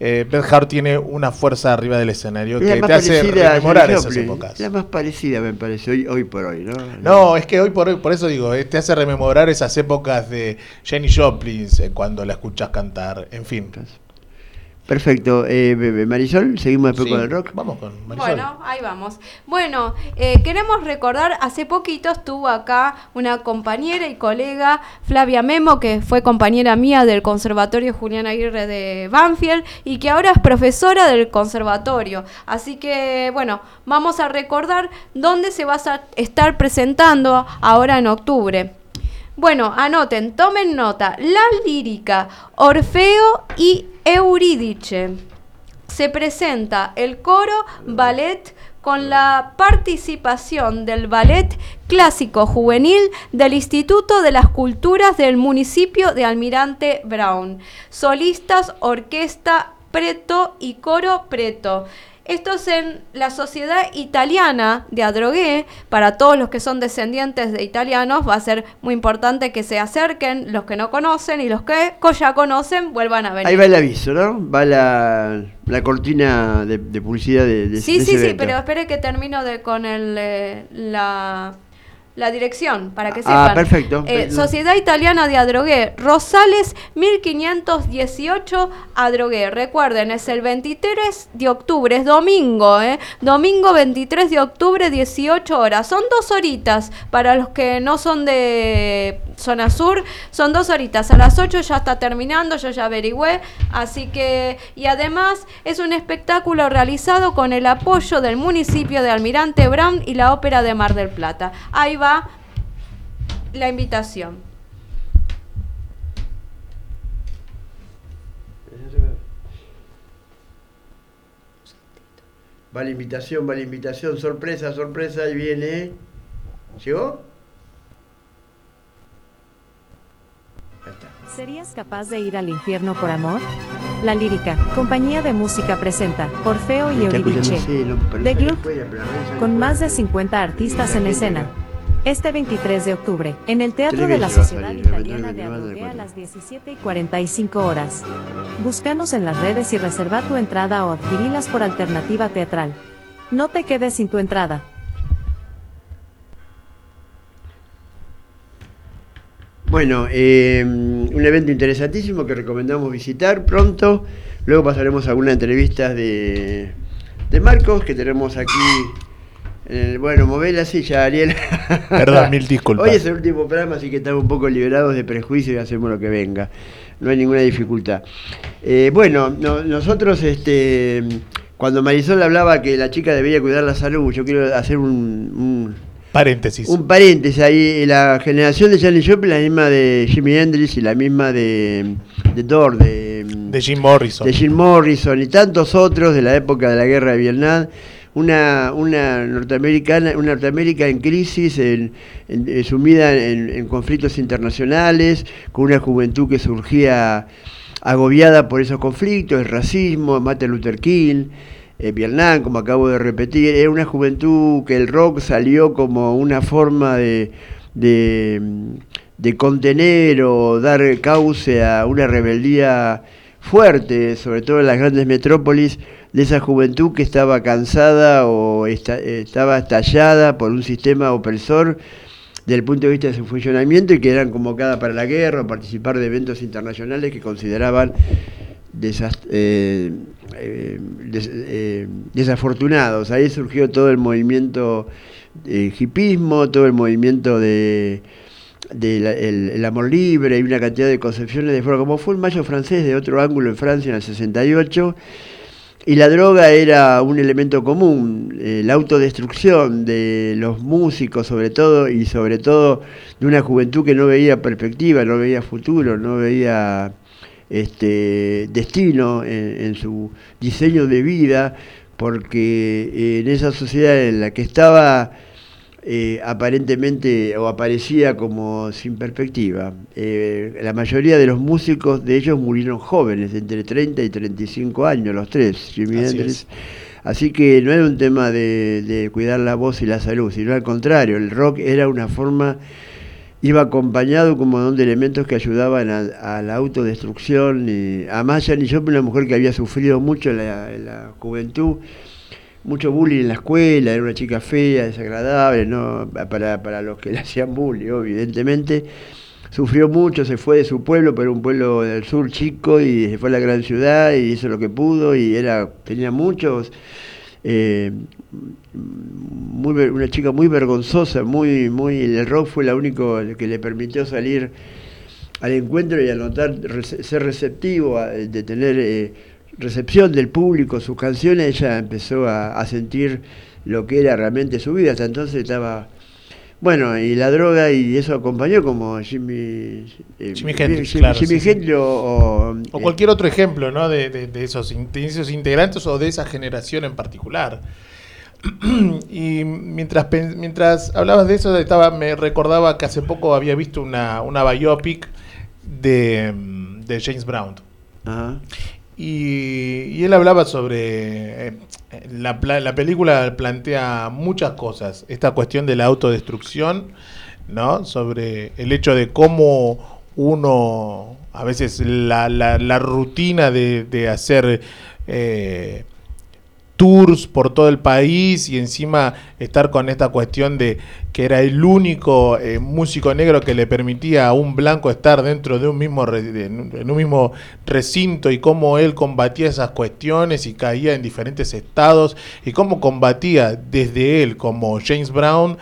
eh, Beth Hart tiene una fuerza arriba del escenario Es que te hace rememorar esas épocas. La más parecida, me parece, hoy, hoy por hoy, ¿no? No, es que hoy por hoy, por eso digo, eh, te hace rememorar esas épocas de Jenny Joplin eh, cuando la escuchas cantar, en fin. Perfecto. Eh, Bebe, Marisol, seguimos después Sí, con el rock. Vamos con Marisol. Bueno, ahí vamos. Bueno, eh, queremos recordar, hace poquito estuvo acá una compañera y colega, Flavia Memo, que fue compañera mía del Conservatorio Julián Aguirre de Banfield y que ahora es profesora del conservatorio. Así que, bueno, vamos a recordar dónde se va a estar presentando ahora en octubre. Bueno, anoten, tomen nota. La lírica, Orfeo y Eurídice se presenta el coro, ballet, con la participación del Ballet Clásico Juvenil del Instituto de las Culturas del municipio de Almirante Brown. Solistas, orquesta Preto y coro Preto. Esto es en la Sociedad Italiana de Adrogué. Para todos los que son descendientes de italianos va a ser muy importante que se acerquen, los que no conocen y los que ya conocen vuelvan a venir. Ahí va el aviso, ¿no? Va la, la cortina de, de publicidad de, de Sí, de ese sí, sí, evento. pero espere que termino de, con el, eh, la, la dirección, para que Ah, sepan. perfecto. Eh, Sociedad Italiana de Adrogué, Rosales 1518 Adrogué. Recuerden, es el 23 de octubre, es domingo, ¿eh? Domingo 23 de octubre, 18 horas. Son dos horitas para los que no son de zona sur, son dos horitas. A las 8 ya está terminando, yo ya averigüé. Así que, y además es un espectáculo realizado con el apoyo del municipio de Almirante Brown y la Ópera de Mar del Plata. Ahí va la invitación. Va la invitación, va la invitación, sorpresa, sorpresa, ahí viene. ¿Llegó? Ya está. ¿Serías capaz de ir al infierno por amor? La lírica, compañía de música presenta Orfeo y Euridice, de Gluck, con más de fuera. 50 artistas en escena. Este 23 de octubre, en el Teatro de la Sociedad Italiana de Adrogué a las 17 y 45 horas. Búscanos en las redes y reserva tu entrada o adquirilas por alternativa teatral. No te quedes sin tu entrada. Bueno, eh, un evento interesantísimo que recomendamos visitar pronto. Luego pasaremos a algunas entrevistas de, de Marcos que tenemos aquí. el- bueno, mover la silla, Ariel. Perdón, mil disculpas. Hoy es el último programa, así que estamos un poco liberados de prejuicios y hacemos lo que venga. No hay ninguna dificultad. Eh, bueno, no- nosotros, este, cuando Marisol hablaba que la chica debía cuidar la salud, yo quiero hacer un- un, Paréntesis. un paréntesis ahí, la generación de Janis Joplin, la misma de Jimi Hendrix y la misma de, de Thor, de, de Jim Morrison. de Jim Morrison y tantos otros de la época de la guerra de Vietnam. Una, una norteamericana, una Norteamérica en crisis, en- en- eh, sumida en, en conflictos internacionales, con una juventud que surgía agobiada por esos conflictos, el racismo, Martin Luther King, eh, Vietnam, como acabo de repetir, era una juventud que el rock salió como una forma de, de, de contener o dar cauce a una rebeldía fuerte, sobre todo en las grandes metrópolis, de esa juventud que estaba cansada o esta- estaba estallada por un sistema opresor desde el punto de vista de su funcionamiento y que eran convocadas para la guerra o participar de eventos internacionales que consideraban desas- eh, eh, eh, desafortunados. Ahí surgió todo el movimiento eh, hipismo, todo el movimiento de, el, amor libre y una cantidad de concepciones de forma, como fue el mayo francés de otro ángulo en Francia en el 68. Y la droga era un elemento común, eh, la autodestrucción de los músicos sobre todo y sobre todo de una juventud que no veía perspectiva, no veía futuro, no veía este, destino en, en su diseño de vida, porque en esa sociedad en la que estaba eh, aparentemente o aparecía como sin perspectiva. Eh, la mayoría de los músicos de ellos murieron jóvenes, de entre 30 y 35 años, los tres, Jimi Así es. Así que no era un tema de, de cuidar la voz y la salud, sino al contrario, el rock era una forma, iba acompañado como de elementos que ayudaban a, a la autodestrucción. Y, además, Janis Joplin, una mujer que había sufrido mucho en la, en la juventud, mucho bullying en la escuela, era una chica fea, desagradable, ¿no? para, para los que le hacían bullying, evidentemente. Sufrió mucho, se fue de su pueblo, pero un pueblo del sur chico, y se fue a la gran ciudad y hizo lo que pudo, y era tenía muchos. Eh, muy, una chica muy vergonzosa, muy, muy, el rock fue la único que le permitió salir al encuentro y anotar, ser receptivo, de tener eh, recepción del público, sus canciones, ella empezó a sentir lo que era realmente su vida, hasta entonces estaba... Bueno, y la droga y eso acompañó como Jimmy, eh, Jimi Hendrix, claro, sí. Hendrix o, cualquier otro ejemplo, ¿no? De, de- de esos, in- de esos integrantes o de esa generación en particular. y mientras, mientras hablabas de eso, estaba, me recordaba que hace poco había visto una, una biopic de, mm, de James Brown. Ajá. Y, y él hablaba sobre... eh, la, la película plantea muchas cosas. Esta cuestión de la autodestrucción, ¿no? Sobre el hecho de cómo uno... A veces la, la- la rutina de, de hacer... eh, tours por todo el país y encima estar con esta cuestión de que era el único eh, músico negro que le permitía a un blanco estar dentro de un mismo un mismo recinto y cómo él combatía esas cuestiones y caía en diferentes estados y cómo combatía desde él como James Brown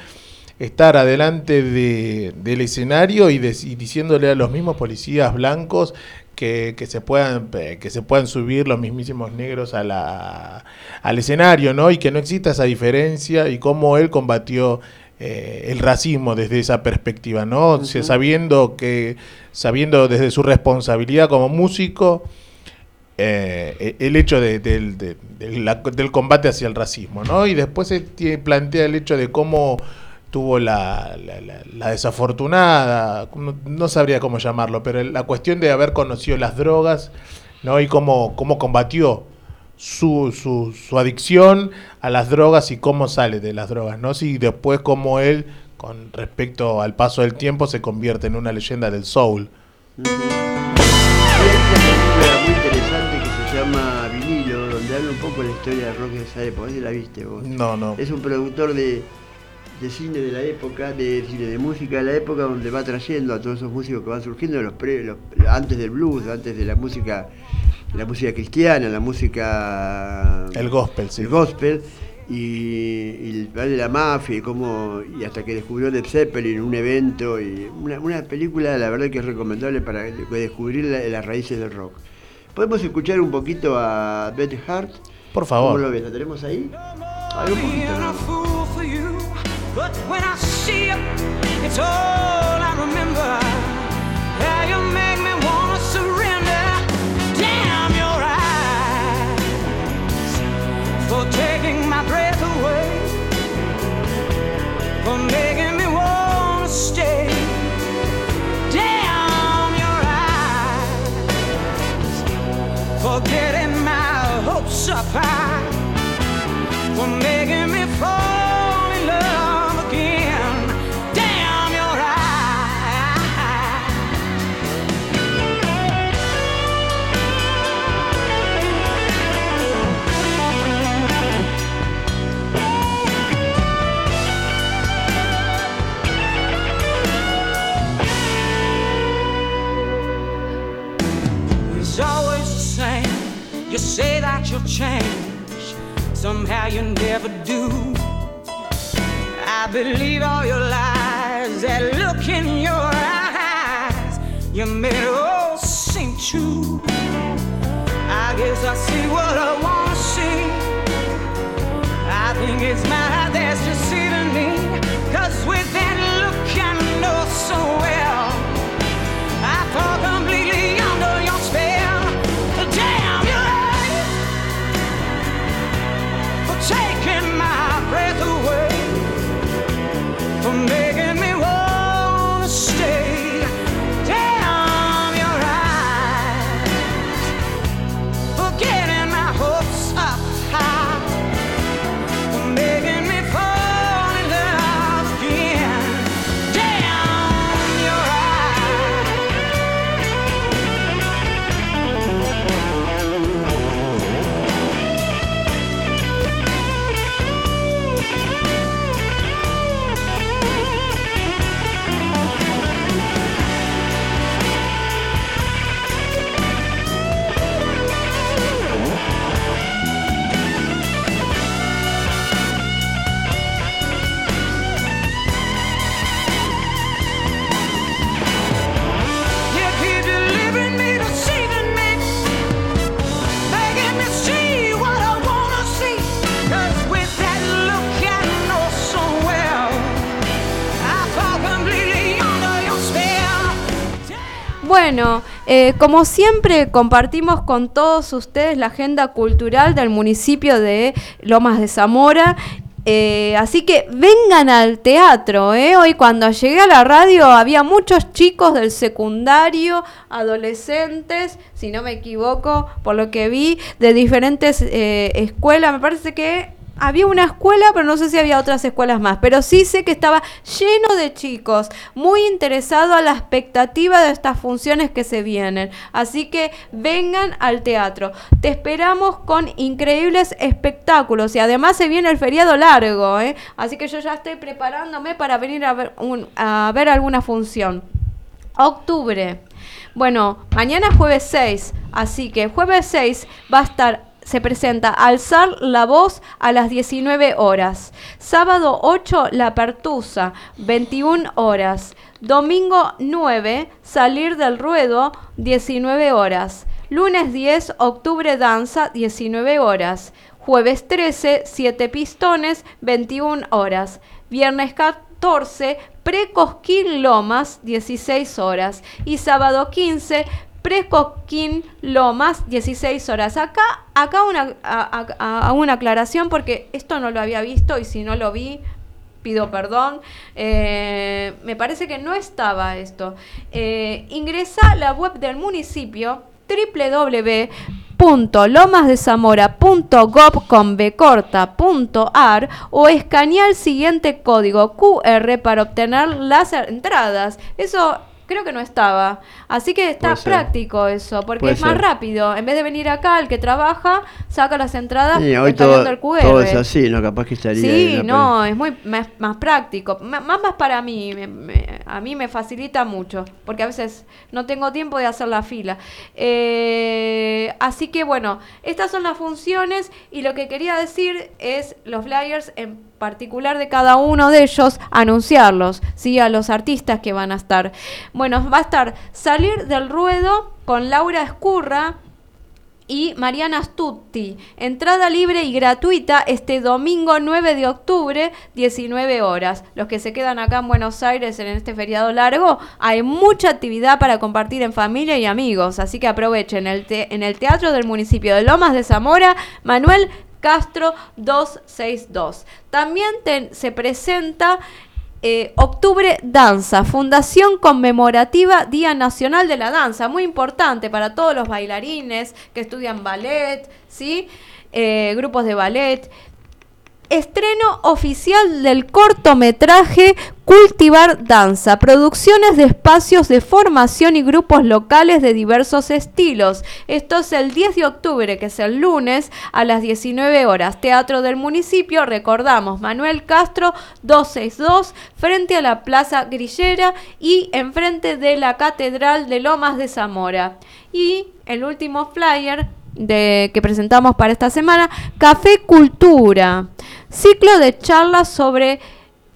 estar adelante de- del escenario y, de- y diciéndole a los mismos policías blancos que, que se puedan que se puedan subir los mismísimos negros a la, al escenario, ¿no? Y que no exista esa diferencia y cómo él combatió eh, el racismo desde esa perspectiva, ¿no? Sabiendo que sabiendo desde su responsabilidad como músico eh, el hecho de- del, de- de la- del combate hacia el racismo, ¿no? Y después se plantea el hecho de cómo tuvo la, la- la- la desafortunada, no, no sabría cómo llamarlo, pero la cuestión de haber conocido las drogas, ¿no? Y cómo, cómo combatió su, su, su adicción a las drogas y cómo sale de las drogas, ¿no? Y después cómo él, con respecto al paso del tiempo, se convierte en una leyenda del soul. Hay una película muy interesante que se llama Vinilo, donde habla un poco de la historia del rock de esa época. ¿Sí la viste vos? No, no. Es un productor de, de cine de la época, de cine de música de la época, donde va trayendo a todos esos músicos que van surgiendo los, pre- los- antes del blues, antes de la música, la música cristiana, la música El gospel, sí. el gospel y, y el de la mafia y cómo y hasta que descubrió Led Zeppelin un evento y una, una película la verdad que es recomendable para de- descubrir la- las raíces del rock podemos escuchar un poquito a Beth Hart Por ¿cómo lo favor. ves? ¿la tenemos ahí? Ahí un poquito being But when I see you, it's all I remember. How you make me wanna surrender. Damn your eyes for taking my breath away, for making me wanna stay. Damn your eyes for getting my hopes up high You say that you'll change, somehow you never do. I believe all your lies, that look in your eyes, you made it all seem true. I guess I see what I wanna see. I think it's my heart that's deceiving me. Cause with that look I know so well. Bueno, eh, como siempre compartimos con todos ustedes la agenda cultural del municipio de Lomas de Zamora Eh, así que vengan al teatro. ¿eh? Hoy cuando llegué a la radio había muchos chicos del secundario, adolescentes, si no me equivoco, por lo que vi, de diferentes eh, escuelas. Me parece que había una escuela, pero no sé si había otras escuelas más. Pero sí sé que estaba lleno de chicos, muy interesado a la expectativa de estas funciones que se vienen. Así que vengan al teatro. Te esperamos con increíbles espectáculos y además se viene el feriado largo. ¿eh? Así que yo ya estoy preparándome para venir a ver, a ver alguna función. Octubre. Bueno, mañana es jueves 6, así que jueves 6 va a estar, se presenta Alzar la Voz a las 19 horas. Sábado 8, La Pertusa, 21 horas. Domingo 9, Salir del Ruedo, 19 horas. Lunes 10, Octubre Danza, 19 horas. Jueves 13, Siete Pistones, 21 horas. Viernes 14, Precosquín Lomas, 16 horas. Y sábado 15, Precosquín Lomas, 16 horas. Acá, acá una, a- una aclaración porque esto no lo había visto y si no lo vi, pido perdón. Eh, me parece que no estaba esto. Eh, ingresa a la web del municipio www.lomasdezamora.gov.ar o escanea el siguiente código QR para obtener las entradas. Eso creo que no estaba. Así que está Puede ser. práctico eso, porque Puede es más ser. rápido. En vez de venir acá, el que trabaja saca las entradas Sí, hoy todo, el QR. todo es así, ¿no? Capaz que estaría. Sí, no, es muy más, más práctico. M- más, más para mí, me- me- a mí me facilita mucho, porque a veces no tengo tiempo de hacer la fila. Eh, así que bueno, estas son las funciones y lo que quería decir es los flyers en particular de cada uno de ellos, anunciarlos, ¿sí? A los artistas que van a estar. Bueno, va a estar Salir del Ruedo con Laura Escurra, y Mariana Stutti. Entrada libre y gratuita este domingo 9 de octubre, 19 horas. Los que se quedan acá en Buenos Aires en este feriado largo, hay mucha actividad para compartir en familia y amigos, así que aprovechen el en el Teatro del Municipio de Lomas de Zamora, Manuel Castro 262. También se presenta eh, Octubre Danza, Fundación Conmemorativa Día Nacional de la Danza, muy importante para todos los bailarines que estudian ballet, ¿sí? Eh, grupos de ballet. Estreno oficial del cortometraje Cultivar Danza, producciones de espacios de formación y grupos locales de diversos estilos. Esto es el 10 de octubre, que es el lunes, a las 19 horas. Teatro del municipio, recordamos, Manuel Castro 262, frente a la Plaza Grillera y enfrente de la Catedral de Lomas de Zamora. Y el último flyer que presentamos para esta semana, Café Cultura, ciclo de charlas sobre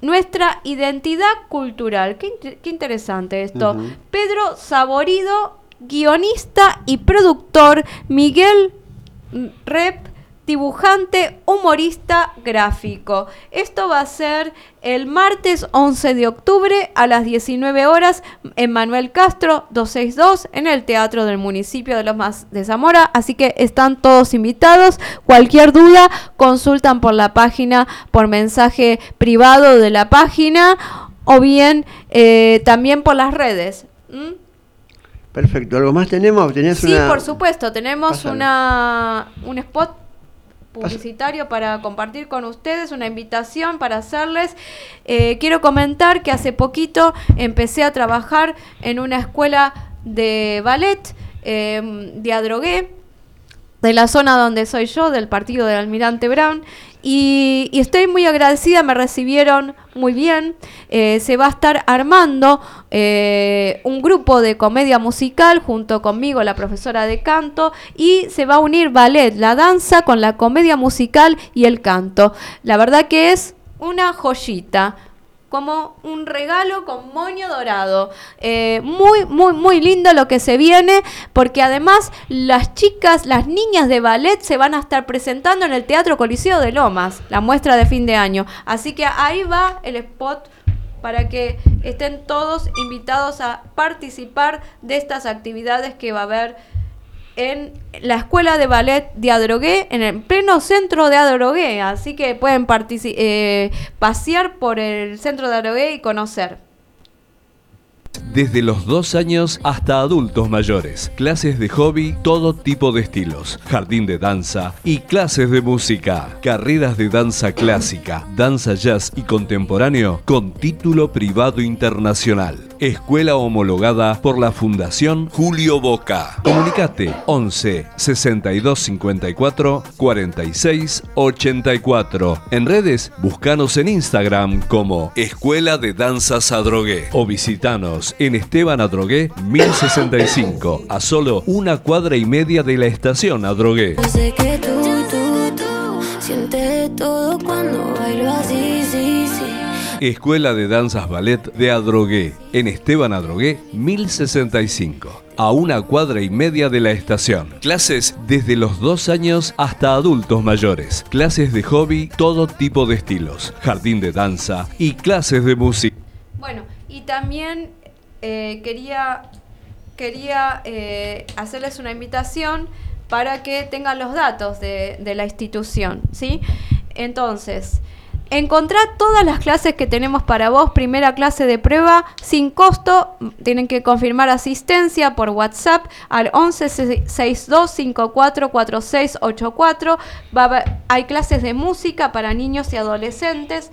nuestra identidad cultural. Qué, inte- qué interesante esto. Pedro Saborido, guionista y productor, Miguel mm, Rep, dibujante, humorista, gráfico. Esto va a ser el martes 11 de octubre a las 19 horas en Manuel Castro 262 en el Teatro del Municipio de Lomas de Zamora. Así que están todos invitados. Cualquier duda, consultan por la página, por mensaje privado de la página o bien eh, también por las redes. ¿Mm? Perfecto. ¿Algo más tenemos? ¿Tenías Sí, una- por supuesto, tenemos una un spot publicitario para compartir con ustedes, una invitación para hacerles. Eh, quiero comentar que hace poquito empecé a trabajar en una escuela de ballet eh, de Adrogué, de la zona donde soy yo, del partido del Almirante Brown. Y, y estoy muy agradecida, me recibieron muy bien. Eh, se va a estar armando eh, un grupo de comedia musical junto conmigo, la profesora de canto, y se va a unir ballet, la danza con la comedia musical y el canto. La verdad que es una joyita como un regalo con moño dorado. Eh, muy, muy, muy lindo lo que se viene, porque además las chicas, las niñas de ballet se van a estar presentando en el Teatro Coliseo de Lomas, la muestra de fin de año. Así que ahí va el spot para que estén todos invitados a participar de estas actividades que va a haber en la Escuela de Ballet de Adrogué, en el pleno centro de Adrogué. Así que pueden eh, pasear por el centro de Adrogué y conocer. Desde los dos años hasta adultos mayores. Clases de hobby, todo tipo de estilos. Jardín de danza y clases de música. Carreras de danza clásica, danza jazz y contemporáneo con título privado internacional. Escuela homologada por la Fundación Julio Boca. Comunicate 11 62 54 46 84. En redes, búscanos en Instagram como Escuela de Danzas Adrogué o visitanos en Esteban Adrogué 1065, a solo una cuadra y media de la estación Adrogué. Yo sé que tú, tú, tú sientes todo cuando bailo así, sí, sí. Escuela de Danzas Ballet de Adrogué, en Esteban Adrogué 1065, a una cuadra y media de la estación. Clases desde los dos años hasta adultos mayores. Clases de hobby, todo tipo de estilos. Jardín de danza y clases de música. Bueno, y también eh, quería, quería eh, hacerles una invitación para que tengan los datos de, de la institución, ¿sí? Entonces, encontrá todas las clases que tenemos para vos, primera clase de prueba, sin costo, tienen que confirmar asistencia por WhatsApp al 11 62 54 46 84. Va a haber- hay clases de música para niños y adolescentes.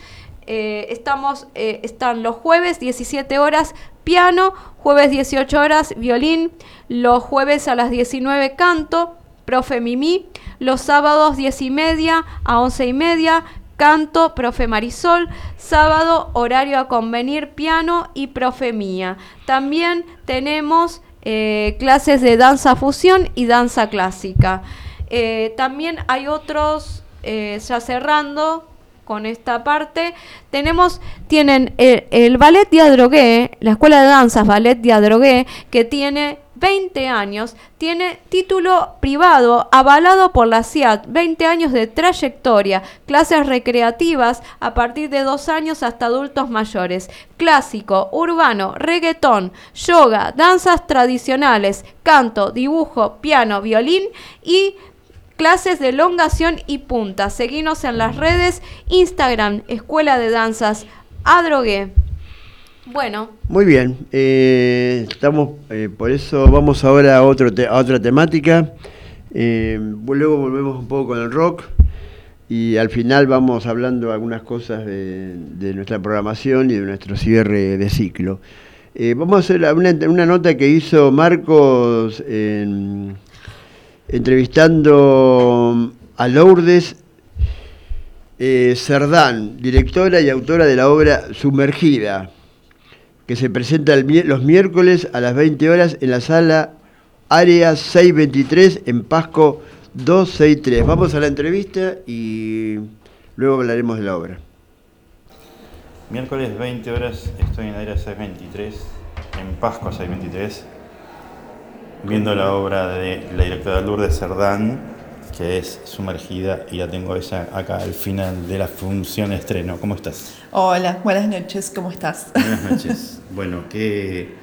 Eh, estamos, eh, están los jueves 17 horas piano, jueves 18 horas violín, los jueves a las 19 canto, profe Mimi, los sábados 10 y media a 11 y media, canto, profe Marisol, sábado horario a convenir piano y profe Mía. También tenemos eh, clases de danza fusión y danza clásica. Eh, también hay otros, eh, ya cerrando con esta parte, tenemos, tienen el, el ballet de Adrogué, la escuela de danzas ballet de Adrogué, que tiene 20 años, tiene título privado avalado por la CIAT, 20 años de trayectoria, clases recreativas a partir de dos años hasta adultos mayores, clásico, urbano, reggaetón, yoga, danzas tradicionales, canto, dibujo, piano, violín y clases de elongación y punta. Seguinos en las redes, Instagram, Escuela de Danzas, Adrogué. Bueno, Muy bien, eh, estamos, eh, por eso vamos ahora a, otro te- a otra temática. Eh, luego volvemos un poco con el rock y al final vamos hablando algunas cosas de, nuestra programación y de nuestro cierre de ciclo. Vamos a hacer una, una nota que hizo Marcos en- entrevistando a Lourdes Cerdán, directora y autora de la obra Sumergida que se presenta los miércoles a las 20 horas en la sala Área 623 en Pasco 263. Vamos a la entrevista y luego hablaremos de la obra. Miércoles 20 horas estoy en área 623, en Pascua 623, viendo la obra de la directora Lourdes Cerdán, que es sumergida y la tengo esa acá al final de la función estreno. ¿Cómo estás? Hola, buenas noches, ¿cómo estás? Buenas noches. Bueno, ¿qué,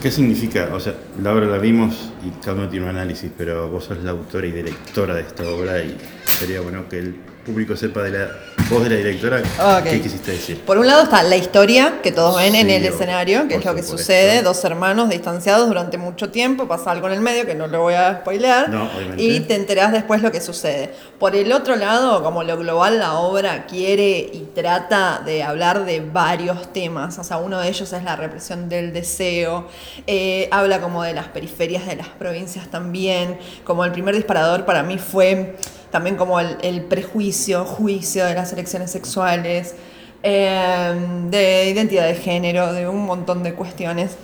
¿qué significa? O sea, la obra la vimos y cada uno tiene un análisis, pero vos sos la autora y directora de esta obra y sería bueno que el público sepa de la de la directora qué quisiste decir. Por un lado está la historia que todos ven en el escenario, que es lo que sucede, dos hermanos distanciados durante mucho tiempo, pasa algo en el medio que no lo voy a spoilear, No, y te enterás después lo que sucede. Por el otro lado, como lo global, la obra quiere y trata de hablar de varios temas, o sea, uno de ellos es la represión del deseo, eh, habla como de las periferias de las provincias también, como el primer disparador para mí fue también como el, el prejuicio, juicio de las elecciones sexuales, eh, de identidad de género, de un montón de cuestiones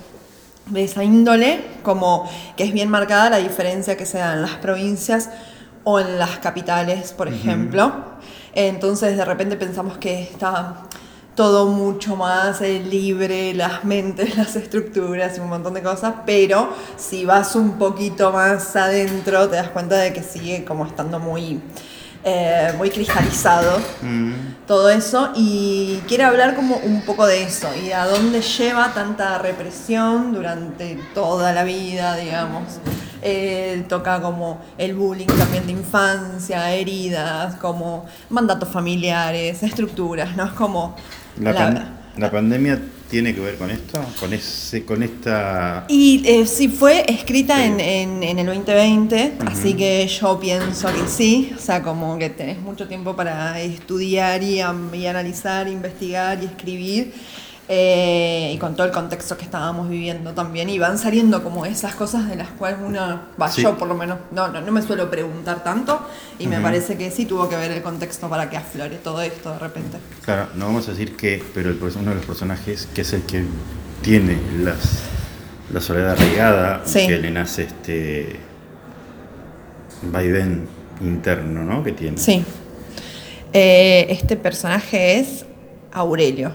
de esa índole, como que es bien marcada la diferencia que se da en las provincias o en las capitales, por ejemplo. Entonces de repente pensamos que está todo mucho más eh, libre, las mentes, las estructuras y un montón de cosas, pero si vas un poquito más adentro te das cuenta de que sigue como estando muy, eh, muy cristalizado todo eso y quiere hablar como un poco de eso y a dónde lleva tanta represión durante toda la vida, digamos. Eh, toca como el bullying también de infancia, heridas, como mandatos familiares, estructuras, ¿no? Es como... La, la- pan- la pandemia tiene que ver con esto, con ese, con esta. Y eh, sí, fue escrita Sí. en, en- en el 2020, Ujú. así que yo pienso que sí, o sea, como que tenés mucho tiempo para estudiar y, y analizar, investigar y escribir, eh, y con todo el contexto que estábamos viviendo también, y van saliendo como esas cosas de las cuales uno, va, Sí. yo por lo menos, no, no, no me suelo preguntar tanto, y me parece que sí tuvo que ver el contexto para que aflore todo esto de repente. Claro, no vamos a decir que, pero el, uno de los personajes, que es el que tiene las, la soledad arraigada, Sí. que le nace este vaivén interno, ¿no? Que tiene. Sí. Eh, este personaje es Aurelio.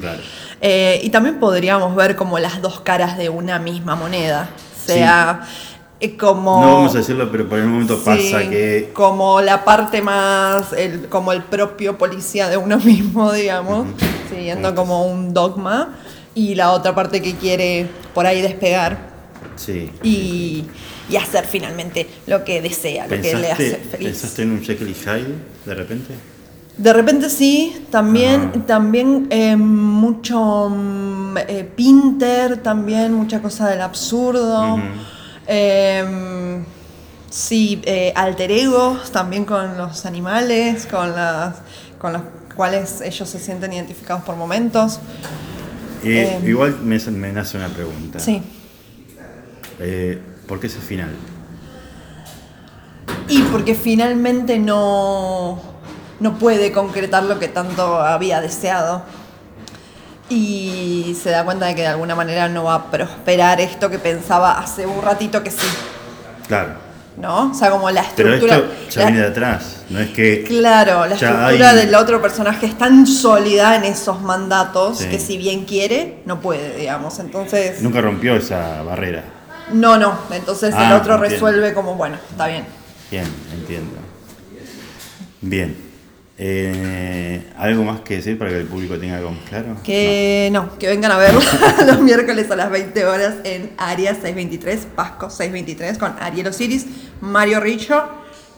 Claro. Eh, y también podríamos ver como las dos caras de una misma moneda. O sea, eh, como... No vamos a decirlo, pero por el momento Sí, pasa que. Como la parte más, el, como el propio policía de uno mismo, digamos, Ujú. siguiendo como un dogma. Y la otra parte que quiere por ahí despegar Sí. y, y hacer finalmente lo que desea, lo que le hace ¿Pensaste, feliz. ¿Pensaste en un Jekyll y Hyde de repente? De repente sí, también, también eh, mucho mm, eh, Pinter, también mucha cosa del absurdo. Eh, sí, eh, alter egos también con los animales, con, las, con los cuales ellos se sienten identificados por momentos. Eh, igual me, me nace una pregunta. Sí. Eh, ¿Por qué ese final? Y porque finalmente no, no puede concretar lo que tanto había deseado. Y se da cuenta de que de alguna manera no va a prosperar esto que pensaba hace un ratito que sí, Claro. ¿no? O sea, como la Pero estructura... esto ya la- viene de atrás. No es que. Claro, la estructura hay- del otro personaje es tan sólida en esos mandatos Sí. que si bien quiere, no puede, digamos. Entonces... Nunca rompió esa barrera. No, no. Entonces el Ah, otro entiendo. resuelve como, bueno, está bien. Bien, entiendo. Bien. Eh, ¿Algo más que decir para que el público tenga algo claro? Que no, que vengan a verlo los miércoles a las 20 horas en Arias 623, Pasco 623, con Ariel Osiris, Mario Richo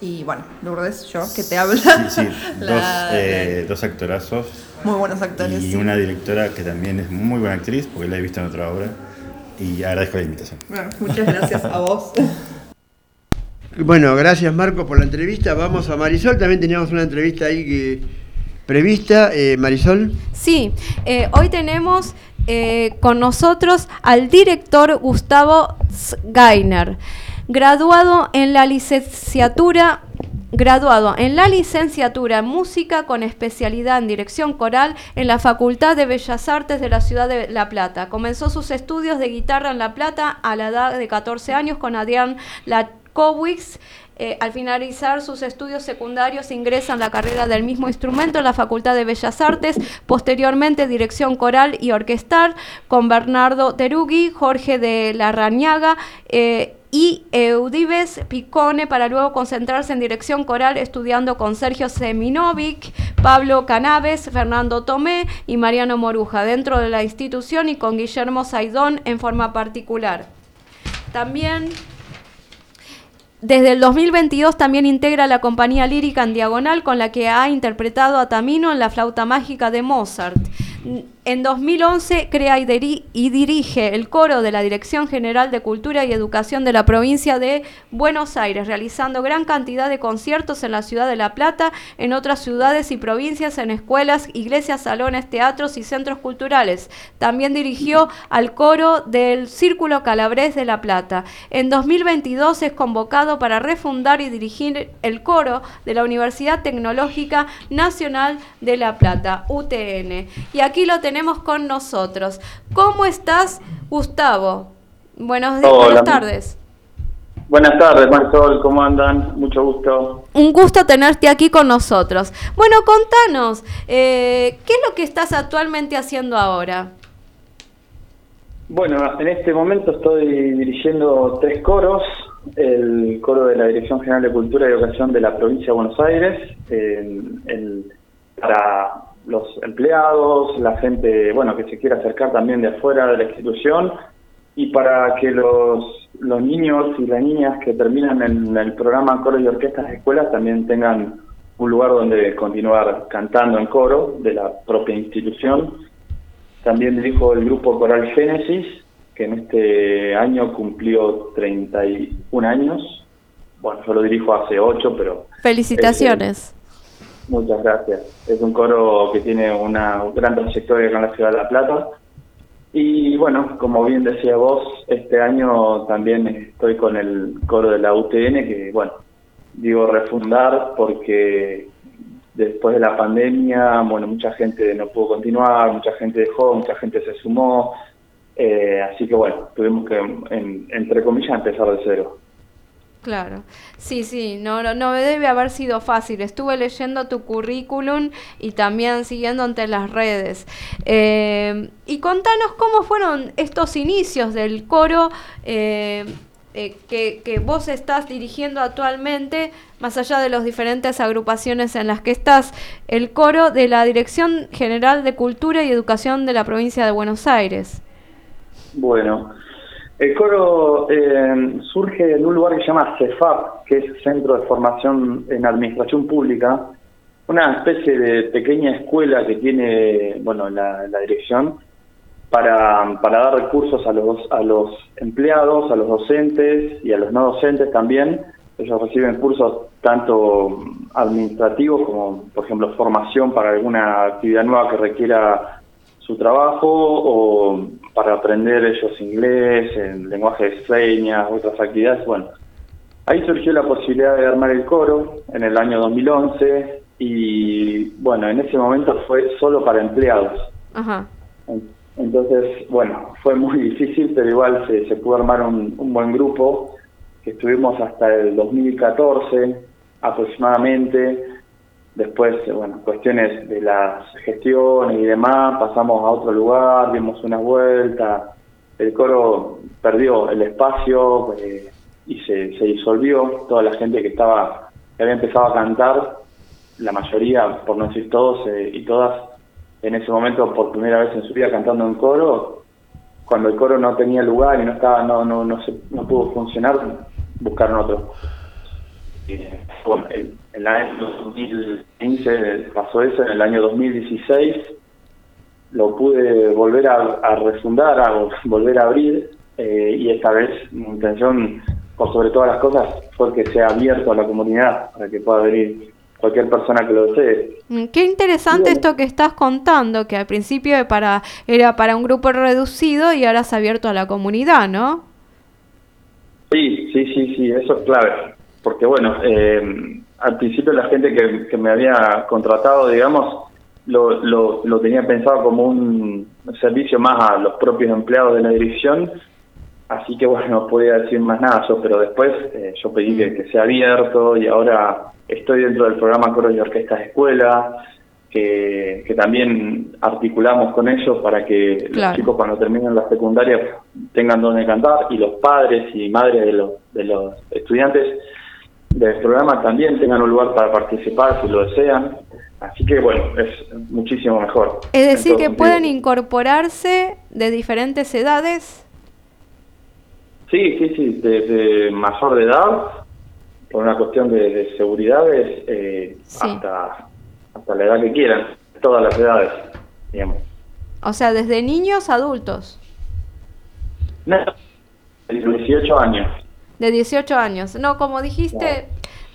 y bueno, Lourdes, yo que te hablo. No. Sí, sí, La- dos, eh, dos actorazos Muy buenos actores. y sí. una directora que también es muy buena actriz, porque la he visto en otra obra. Y agradezco la invitación. Bueno, muchas gracias a vos. Bueno, gracias Marco por la entrevista. Vamos a Marisol, también teníamos una entrevista ahí prevista. Eh, Marisol. Sí, eh, hoy tenemos eh, con nosotros al director Gustavo Gainer, graduado en la licenciatura graduado en la licenciatura en música con especialidad en dirección coral en la Facultad de Bellas Artes de la ciudad de La Plata. Comenzó sus estudios de guitarra en La Plata a la edad de 14 años con Adrián Eh, al finalizar sus estudios secundarios ingresa en la carrera del mismo instrumento en la Facultad de Bellas Artes, posteriormente dirección coral y orquestal con Bernardo Terugui, Jorge de Larrañaga eh, y Eudibes Picone para luego concentrarse en dirección coral estudiando con Sergio Seminovic, Pablo Canaves, Fernando Tomé y Mariano Moruja dentro de la institución y con Guillermo Saidón en forma particular. También desde el 2022 también integra la compañía lírica en Diagonal con la que ha interpretado a Tamino en la flauta mágica de Mozart. En 2011 crea y, diri- y dirige el coro de la Dirección General de Cultura y Educación de la provincia de Buenos Aires, realizando gran cantidad de conciertos en la ciudad de La Plata, en otras ciudades y provincias, en escuelas, iglesias, salones, teatros y centros culturales. También dirigió al coro del Círculo Calabrés de La Plata. En 2022 es convocado para refundar y dirigir el coro de la Universidad Tecnológica Nacional de La Plata, UTN. Y aquí lo tenemos con nosotros. ¿Cómo estás, Gustavo? Buenos días, buenas tardes. Buenas tardes, Marisol, ¿cómo andan? Mucho gusto. Un gusto tenerte aquí con nosotros. Bueno, contanos, eh, ¿qué es lo que estás actualmente haciendo ahora? Bueno, en este momento estoy dirigiendo tres coros. El coro de la Dirección General de Cultura y Educación de la provincia de Buenos Aires, para los empleados, la gente bueno que se quiera acercar también de afuera de la institución, y para que los, los niños y las niñas que terminan en el programa Coros y Orquestas de Escuelas también tengan un lugar donde continuar cantando en coro de la propia institución. También dirijo el grupo Coral Génesis, que en este año cumplió 31 años. Bueno, yo lo dirijo hace 8, pero... Felicitaciones. Muchas gracias. Es un coro que tiene una gran trayectoria en la ciudad de La Plata. Y bueno, como bien decía vos, este año también estoy con el coro de la UTN, que bueno, digo refundar porque después de la pandemia, bueno, mucha gente no pudo continuar, mucha gente dejó, mucha gente se sumó, eh, así que bueno, tuvimos que, en- entre comillas, empezar de cero. Claro, sí, sí, no, no, debe haber sido fácil. Estuve leyendo tu currículum y también siguiendo ante las redes. Eh, y contanos cómo fueron estos inicios del coro eh, eh, que, que vos estás dirigiendo actualmente, más allá de las diferentes agrupaciones en las que estás, el coro de la Dirección General de Cultura y Educación de la provincia de Buenos Aires. Bueno, el coro eh, surge en un lugar que se llama CEFAP, que es Centro de Formación en Administración Pública, una especie de pequeña escuela que tiene, bueno, la, la dirección para, para dar recursos a los, a los empleados, a los docentes y a los no docentes también. Ellos reciben cursos tanto administrativos como, por ejemplo, formación para alguna actividad nueva que requiera su trabajo o para aprender ellos inglés, en lenguaje de señas, otras actividades. Bueno, ahí surgió la posibilidad de armar el coro en el año 2011 y bueno, en ese momento fue solo para empleados. Ajá. Entonces, bueno, fue muy difícil, pero igual se, se pudo armar un, un buen grupo, que estuvimos hasta el 2014 aproximadamente. Después, bueno, cuestiones de las gestiones y demás, pasamos a otro lugar, dimos una vuelta, el coro perdió el espacio eh, y se, se disolvió. Toda la gente que estaba, que había empezado a cantar, la mayoría, por no decir todos eh, y todas, en ese momento por primera vez en su vida cantando en coro, cuando el coro no tenía lugar y no estaba, no, no, no, se, no pudo funcionar, buscaron otro. Y, bueno, en, el año 2015 pasó eso, en el año 2016 lo pude volver a, a refundar, a volver a abrir, eh, y esta vez mi intención, por sobre todas las cosas, fue que sea abierto a la comunidad, para que pueda venir cualquier persona que lo desee. Mm, Qué interesante esto que estás contando, que al principio para, era para un grupo reducido y ahora se ha abierto a la comunidad, ¿no? Sí, sí, sí, sí, eso es clave. Porque bueno, eh, al principio la gente que, que me había contratado, digamos, lo, lo, lo tenía pensado como un servicio más a los propios empleados de la dirección, así que bueno, no podía decir más nada yo, pero después eh, yo pedí que, que sea abierto y ahora estoy dentro del programa Coros y Orquestas de Escuela, que, que también articulamos con ellos para que Claro. los chicos cuando terminen la secundaria tengan donde cantar y los padres y madres de los, de los estudiantes del programa también tengan un lugar para participar si lo desean. Así que bueno, es muchísimo mejor. Es decir, que pueden incorporarse de diferentes edades. Sí, sí, sí, desde mayor de edad, por una cuestión de, de seguridades, eh, Sí. hasta, hasta la edad que quieran, todas las edades, digamos. O sea, desde niños a adultos, No, de 18 años. de 18 años. No, como dijiste,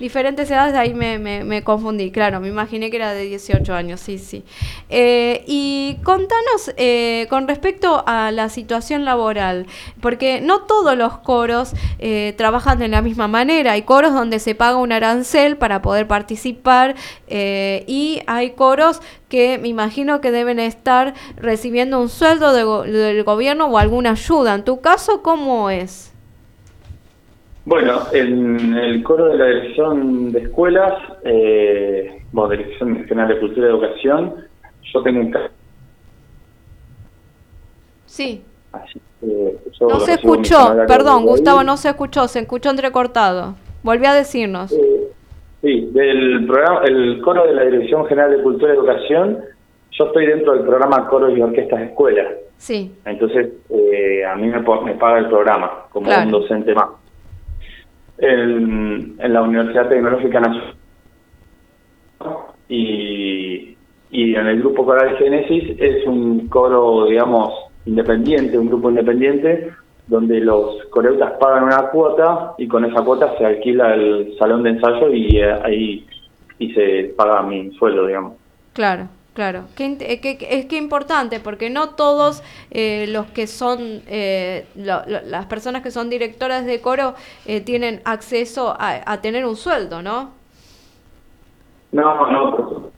diferentes edades, ahí me, me, me confundí. Claro, me imaginé que era de 18 años, sí, sí. Eh, y contanos eh, con respecto a la situación laboral, porque no todos los coros eh, trabajan de la misma manera. Hay coros donde se paga un arancel para poder participar eh, y hay coros que me imagino que deben estar recibiendo un sueldo del gobierno o alguna ayuda. En tu caso, ¿cómo es? Bueno, en el coro de la Dirección de Escuelas, eh, bueno, Dirección Nacional de Cultura y Educación, yo tengo un ca- Sí. así que yo No se escuchó, perdón. Gustavo, no se escuchó, se escuchó entrecortado. Volví a decirnos. Sí, del programa, el coro de la Dirección General de Cultura y Educación, yo estoy dentro del programa Coros y Orquestas Escuela. Sí. Entonces, eh, a mí me, paga el programa como Claro. un docente más. En, en la Universidad Tecnológica Nacional y, y en el grupo coral Génesis es un coro, digamos, independiente, un grupo independiente, donde los coreutas pagan una cuota y con esa cuota se alquila el salón de ensayo y eh, ahí y se paga mi sueldo, digamos. Claro, claro. Eh, que- que- es que importante, porque no todos eh, los que son, eh, lo- lo- las personas que son directoras de coro eh, tienen acceso a, a tener un sueldo, ¿no? No, no.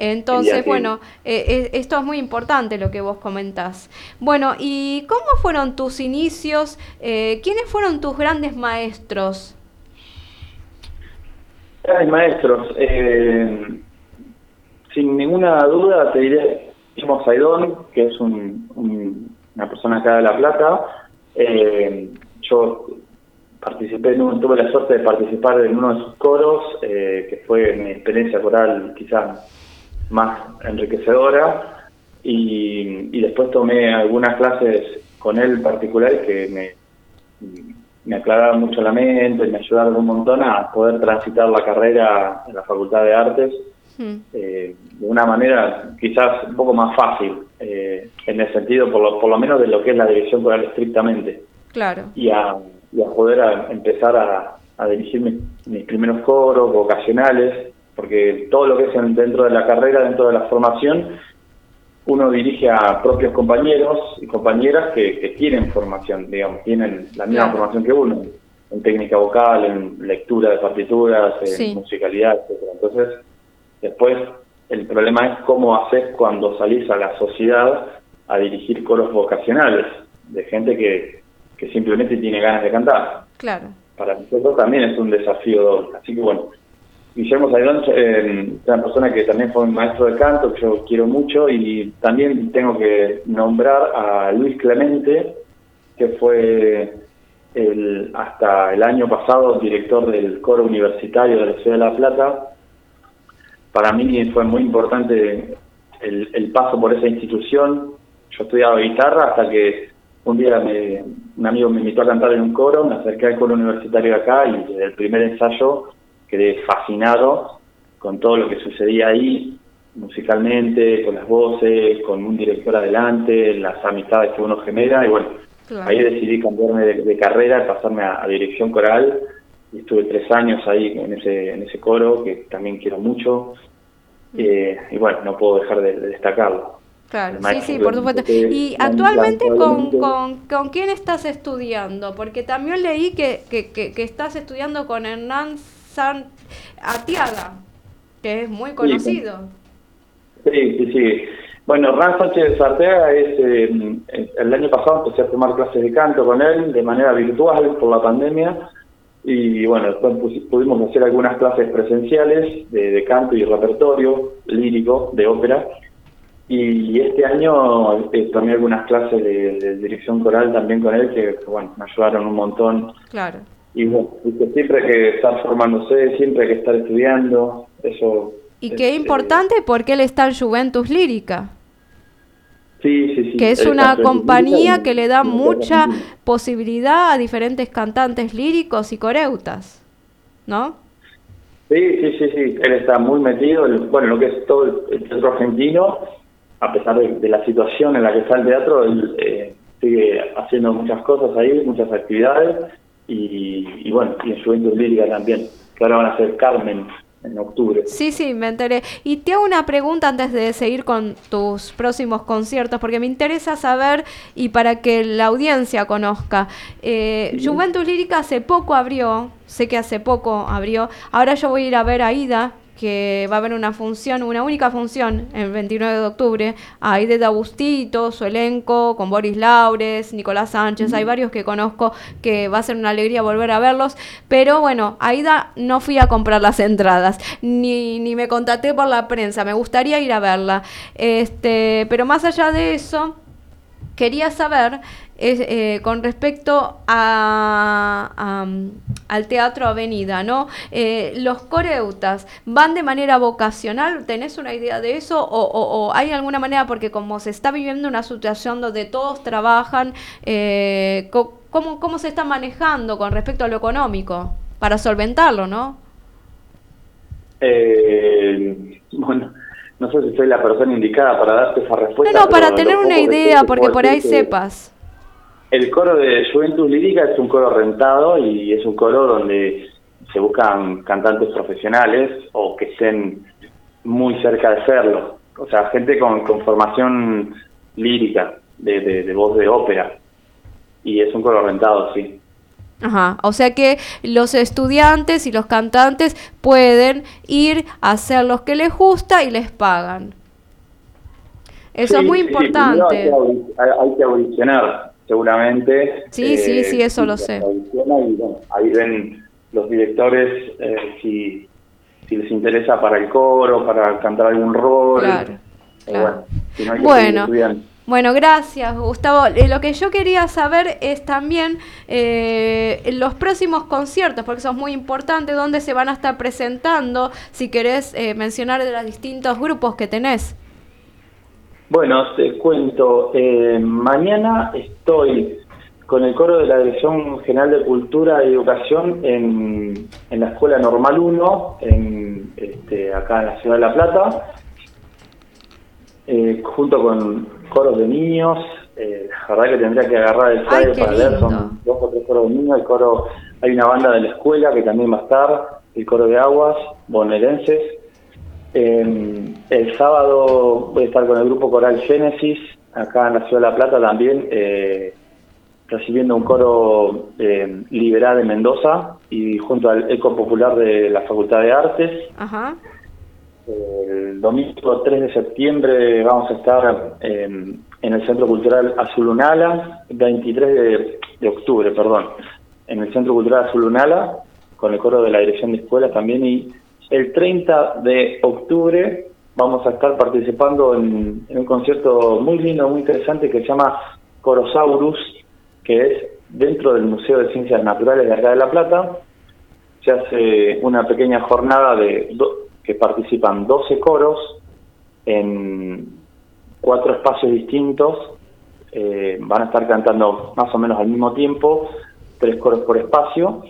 Entonces, bueno, eh, eh, esto es muy importante lo que vos comentás. Bueno, ¿y cómo fueron tus inicios? Eh, ¿Quiénes fueron tus grandes maestros? Ay, maestros, eh, sin ninguna duda te diré Guillermo Saidón, que es un- un- una persona acá de La Plata. Eh, yo participé, tuve la suerte de participar en uno de sus coros, eh, que fue mi experiencia coral quizás más enriquecedora. Y, y después tomé algunas clases con él particulares que me, me aclararon mucho la mente me ayudaron un montón a poder transitar la carrera en la Facultad de Artes Mm, eh, de una manera quizás un poco más fácil, eh, en el sentido por lo, por lo menos de lo que es la dirección coral estrictamente, claro, y a, y a poder a- empezar a, a dirigir mis, mis primeros coros vocacionales, porque todo lo que es en- dentro de la carrera, dentro de la formación, uno dirige a propios compañeros y compañeras que, que tienen formación, digamos, tienen la misma Claro. formación que uno, en técnica vocal, en lectura de partituras, en Sí. musicalidad, etcétera. Entonces, después el problema es cómo haces cuando salís a la sociedad a dirigir coros vocacionales, de gente que, que simplemente tiene ganas de cantar. claro. Para nosotros también es un desafío doble. Así que bueno, Guillermo Saidón eh, es una persona que también fue un maestro de canto, que yo quiero mucho, y también tengo que nombrar a Luis Clemente, que fue el, hasta el año pasado director del coro universitario de la Ciudad de La Plata. Para mí fue muy importante el, el paso por esa institución. Yo estudiaba guitarra hasta que un día me- un amigo me invitó a cantar en un coro, me acerqué al coro universitario de acá y desde el primer ensayo quedé fascinado con todo lo que sucedía ahí, musicalmente, con las voces, con un director adelante, las amistades que uno genera y bueno, Claro. ahí decidí cambiarme de, de carrera, pasarme a, a dirección coral y estuve tres años ahí en ese, en ese coro que también quiero mucho eh, y bueno, no puedo dejar de, de destacarlo. Claro, sí, sí, por supuesto. Y actualmente, ¿con, con, con quién estás estudiando? Porque también leí que, que, que, que estás estudiando con Hernán San Atiaga, que es muy conocido. Sí, sí, sí. Bueno, Ran Sánchez Arteaga es, eh, el año pasado empecé a tomar clases de canto con él de manera virtual por la pandemia y bueno, después pudimos hacer algunas clases presenciales de, de canto y repertorio lírico de ópera. Y este año eh, tomé algunas clases de, de dirección coral también con él que, bueno, me ayudaron un montón. Claro. y bueno, siempre hay que estar formándose, siempre hay que estar estudiando, eso... Y es, qué eh, importante porque él está en Juventus Lírica, Sí, sí, sí. que es El una compañía que le da mucha posibilidad a diferentes cantantes líricos y coreutas, ¿no? Sí, sí, sí, sí. Él está muy metido. en- Bueno, lo que es todo el, teatro argentino, a pesar de, de la situación en la que está el teatro, él eh, sigue haciendo muchas cosas ahí, muchas actividades. Y, y bueno, y en Juventud Lírica también, que ahora van a ser Carmen en octubre. Sí, sí, me enteré. Y te hago una pregunta antes de seguir con tus próximos conciertos, porque me interesa saber y para que la audiencia conozca. Eh, Juventus Lírica hace poco abrió, sé que hace poco abrió. Ahora yo voy a ir a ver a Ida, que va a haber una función, una única función, el 29 de octubre. Ahí de Agustito, su elenco, con Boris Laures, Nicolás Sánchez, hay varios que conozco que va a ser una alegría volver a verlos. Pero bueno, Aida no fui a comprar las entradas, ni, ni me contacté por la prensa, me gustaría ir a verla. Este, pero más allá de eso, quería saber eh, con respecto a, a, al Teatro Avenida, ¿no? Eh, los coreutas, ¿van de manera vocacional? ¿Tenés una idea de eso? ¿O, o- o hay alguna manera, porque como se está viviendo una situación donde todos trabajan, eh, ¿cómo, ¿cómo se está manejando con respecto a lo económico? Para solventarlo, ¿no? Eh, bueno, no sé si soy la persona indicada para darte esa No, respuesta. no, para pero tener una idea, porque por ahí sepas. El coro de Juventus Lírica es un coro rentado y es un coro donde se buscan cantantes profesionales o que estén muy cerca de serlo. O sea, gente con, con formación lírica, de, de, de voz de ópera. Y es un coro rentado, sí. Ajá, o sea que los estudiantes y los cantantes pueden ir a hacer lo que les gusta y les pagan. Eso Sí, es muy importante. Hay que, audi- hay- hay que audicionar, seguramente. Sí, sí, sí, eso lo sé. y, bueno, ahí ven los directores eh, si, si les interesa para el coro, para cantar algún rol. Claro, Eh, claro. bueno, si no hay que Bueno. Bueno, gracias, Gustavo. Eh, lo que yo quería saber es también eh, los próximos conciertos, porque eso es muy importante, dónde se van a estar presentando, si querés eh, mencionar de los distintos grupos que tenés. Bueno, te cuento, eh, mañana estoy con el coro de la Dirección General de Cultura y Educación en, en la Escuela Normal 1, en, este, acá en la Ciudad de La Plata, eh, junto con coros de niños. Eh, la verdad que tendría que agarrar el flyer para ver, lindo. son dos o tres coros de niños. El coro, hay una banda de la escuela que también va a estar, el coro de aguas, bonaerenses. Eh, el sábado voy a estar con el grupo coral Génesis, acá en la Ciudad de La Plata también, eh, recibiendo un coro eh, liberal de Mendoza y junto al Eco Popular de la Facultad de Artes. Ajá. El domingo 3 de septiembre vamos a estar en, en el Centro Cultural Azulunala, 23 de, de octubre, perdón, en el Centro Cultural Azulunala, con el coro de la Dirección de Escuelas también, y el 30 de octubre vamos a estar participando en, un concierto muy lindo, muy interesante, que se llama Corosaurus, que es dentro del Museo de Ciencias Naturales de acá de La Plata. Se hace una pequeña jornada de do- que participan 12 coros en cuatro espacios distintos. Eh, van a estar cantando más o menos al mismo tiempo, tres coros por espacio.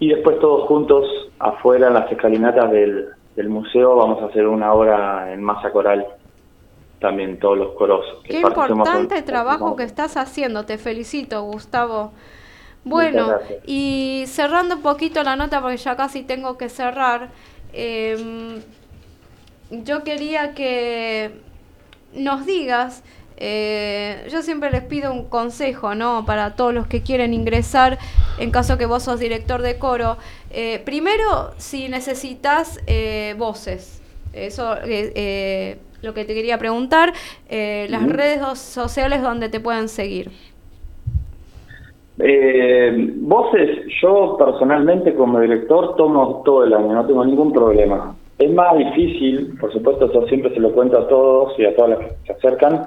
Y después todos juntos afuera en las escalinatas del, del museo vamos a hacer una hora en masa coral. También todos los coros. que Qué importante trabajo que estás haciendo, te felicito, Gustavo. Bueno, y cerrando un poquito la nota, porque ya casi tengo que cerrar, em, yo quería que nos digas, eh, yo siempre les pido un consejo, ¿no? Para todos los que quieren ingresar, en caso que vos sos director de coro. Eh, primero, si necesitas eh, voces, eso lo que te quería preguntar, eh, las redes so- sociales donde te pueden seguir. Eh, voces, yo personalmente como director tomo todo el año, no tengo ningún problema. Es más difícil, por supuesto, eso siempre se lo cuento a todos y a todas las que se acercan.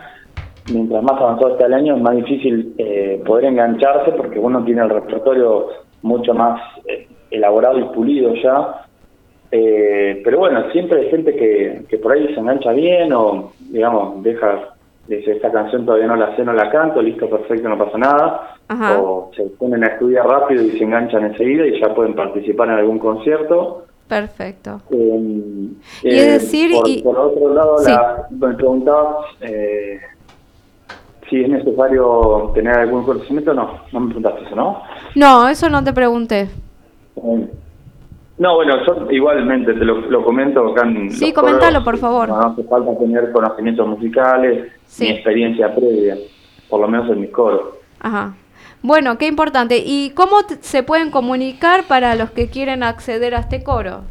Mientras más avanzado está el año, es más difícil eh, poder engancharse porque uno tiene el repertorio mucho más eh, elaborado y pulido ya. Eh, pero bueno, siempre hay gente que, que por ahí se engancha bien o, digamos, deja, dice, esta canción todavía no la sé, no la canto, listo, perfecto, no pasa nada. Ajá. O se ponen a estudiar rápido y se enganchan enseguida y ya pueden participar en algún concierto. Perfecto. Eh, Y eh, es decir, por, y- por otro lado, Sí. la- me preguntabas eh, si es necesario tener algún conocimiento. No, no me preguntaste eso, ¿no? No, eso no te pregunté. Eh, No, bueno, yo igualmente te lo, lo comento acá en Sí, comentalo, por favor. No hace falta tener conocimientos musicales Sí. ni experiencia previa, por lo menos en mis coros. Ajá. Bueno, qué importante. ¿Y cómo se pueden comunicar para los que quieren acceder a este coro?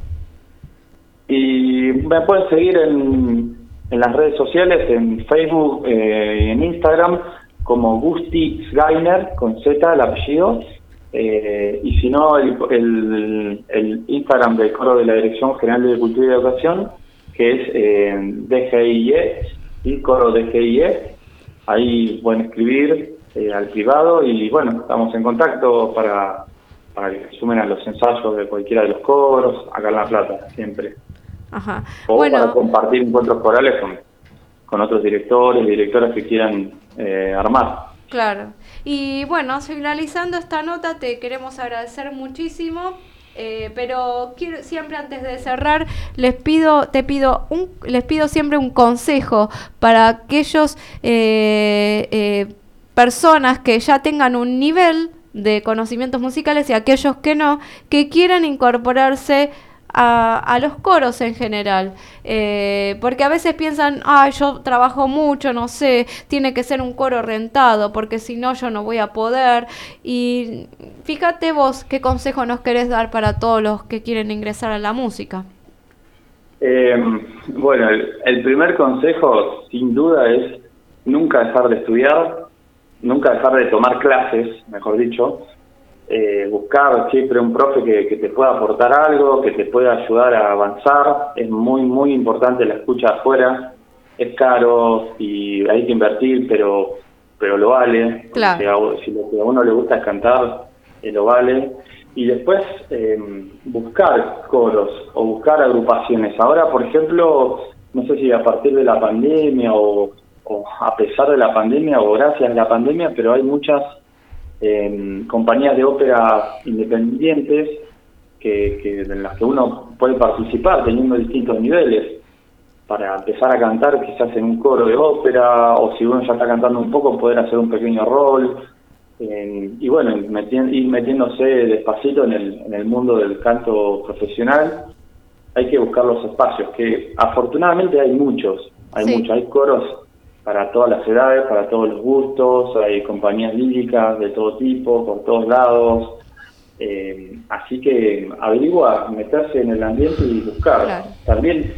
Y me pueden seguir en, en las redes sociales, en Facebook eh, y en Instagram, como Gusti Sgainer, con Z, el apellido. Eh, y si no, el, el, el Instagram del coro de la Dirección General de Cultura y Educación, que es eh, DGIE, y coro DGIE. Ahí pueden escribir eh, al privado y bueno, estamos en contacto para, para que se sumen a los ensayos de cualquiera de los coros, acá en La Plata, siempre. Ajá. O para compartir encuentros corales con, con otros directores, directoras que quieran eh, armar. Claro. Y bueno, finalizando esta nota, te queremos agradecer muchísimo. eh, pero quiero, siempre antes de cerrar les pido te pido un les pido siempre un consejo para aquellos eh, eh, personas que ya tengan un nivel de conocimientos musicales y aquellos que no que quieran incorporarse a, a los coros en general. Eh, porque a veces piensan, ah, yo trabajo mucho, no sé, tiene que ser un coro rentado, porque si no yo no voy a poder. Y fíjate vos qué consejo nos querés dar para todos los que quieren ingresar a la música. Eh, bueno, el, el primer consejo, sin duda, es nunca dejar de estudiar, nunca dejar de tomar clases, mejor dicho. Eh, buscar siempre un profe que, que te pueda aportar algo, que te pueda ayudar a avanzar. Es muy, muy importante la escucha afuera. Es caro y hay que invertir, pero pero lo vale. Claro. Si, lo que a uno le gusta es cantar, eh, lo vale. Y después eh, buscar coros o buscar agrupaciones. Ahora, por ejemplo, no sé si a partir de la pandemia o, o a pesar de la pandemia o gracias a la pandemia, pero hay muchas eh, compañías de ópera independientes que, que en las que uno puede participar teniendo distintos niveles para empezar a cantar quizás en un coro de ópera o si uno ya está cantando un poco poder hacer un pequeño rol eh, y bueno metien- ir metiéndose despacito en el, en el mundo del canto profesional hay que buscar los espacios que afortunadamente hay muchos hay Sí. muchos hay coros para todas las edades para todos los gustos hay compañías líricas de todo tipo por todos lados eh, así que averigua meterse en el ambiente y buscar Claro. también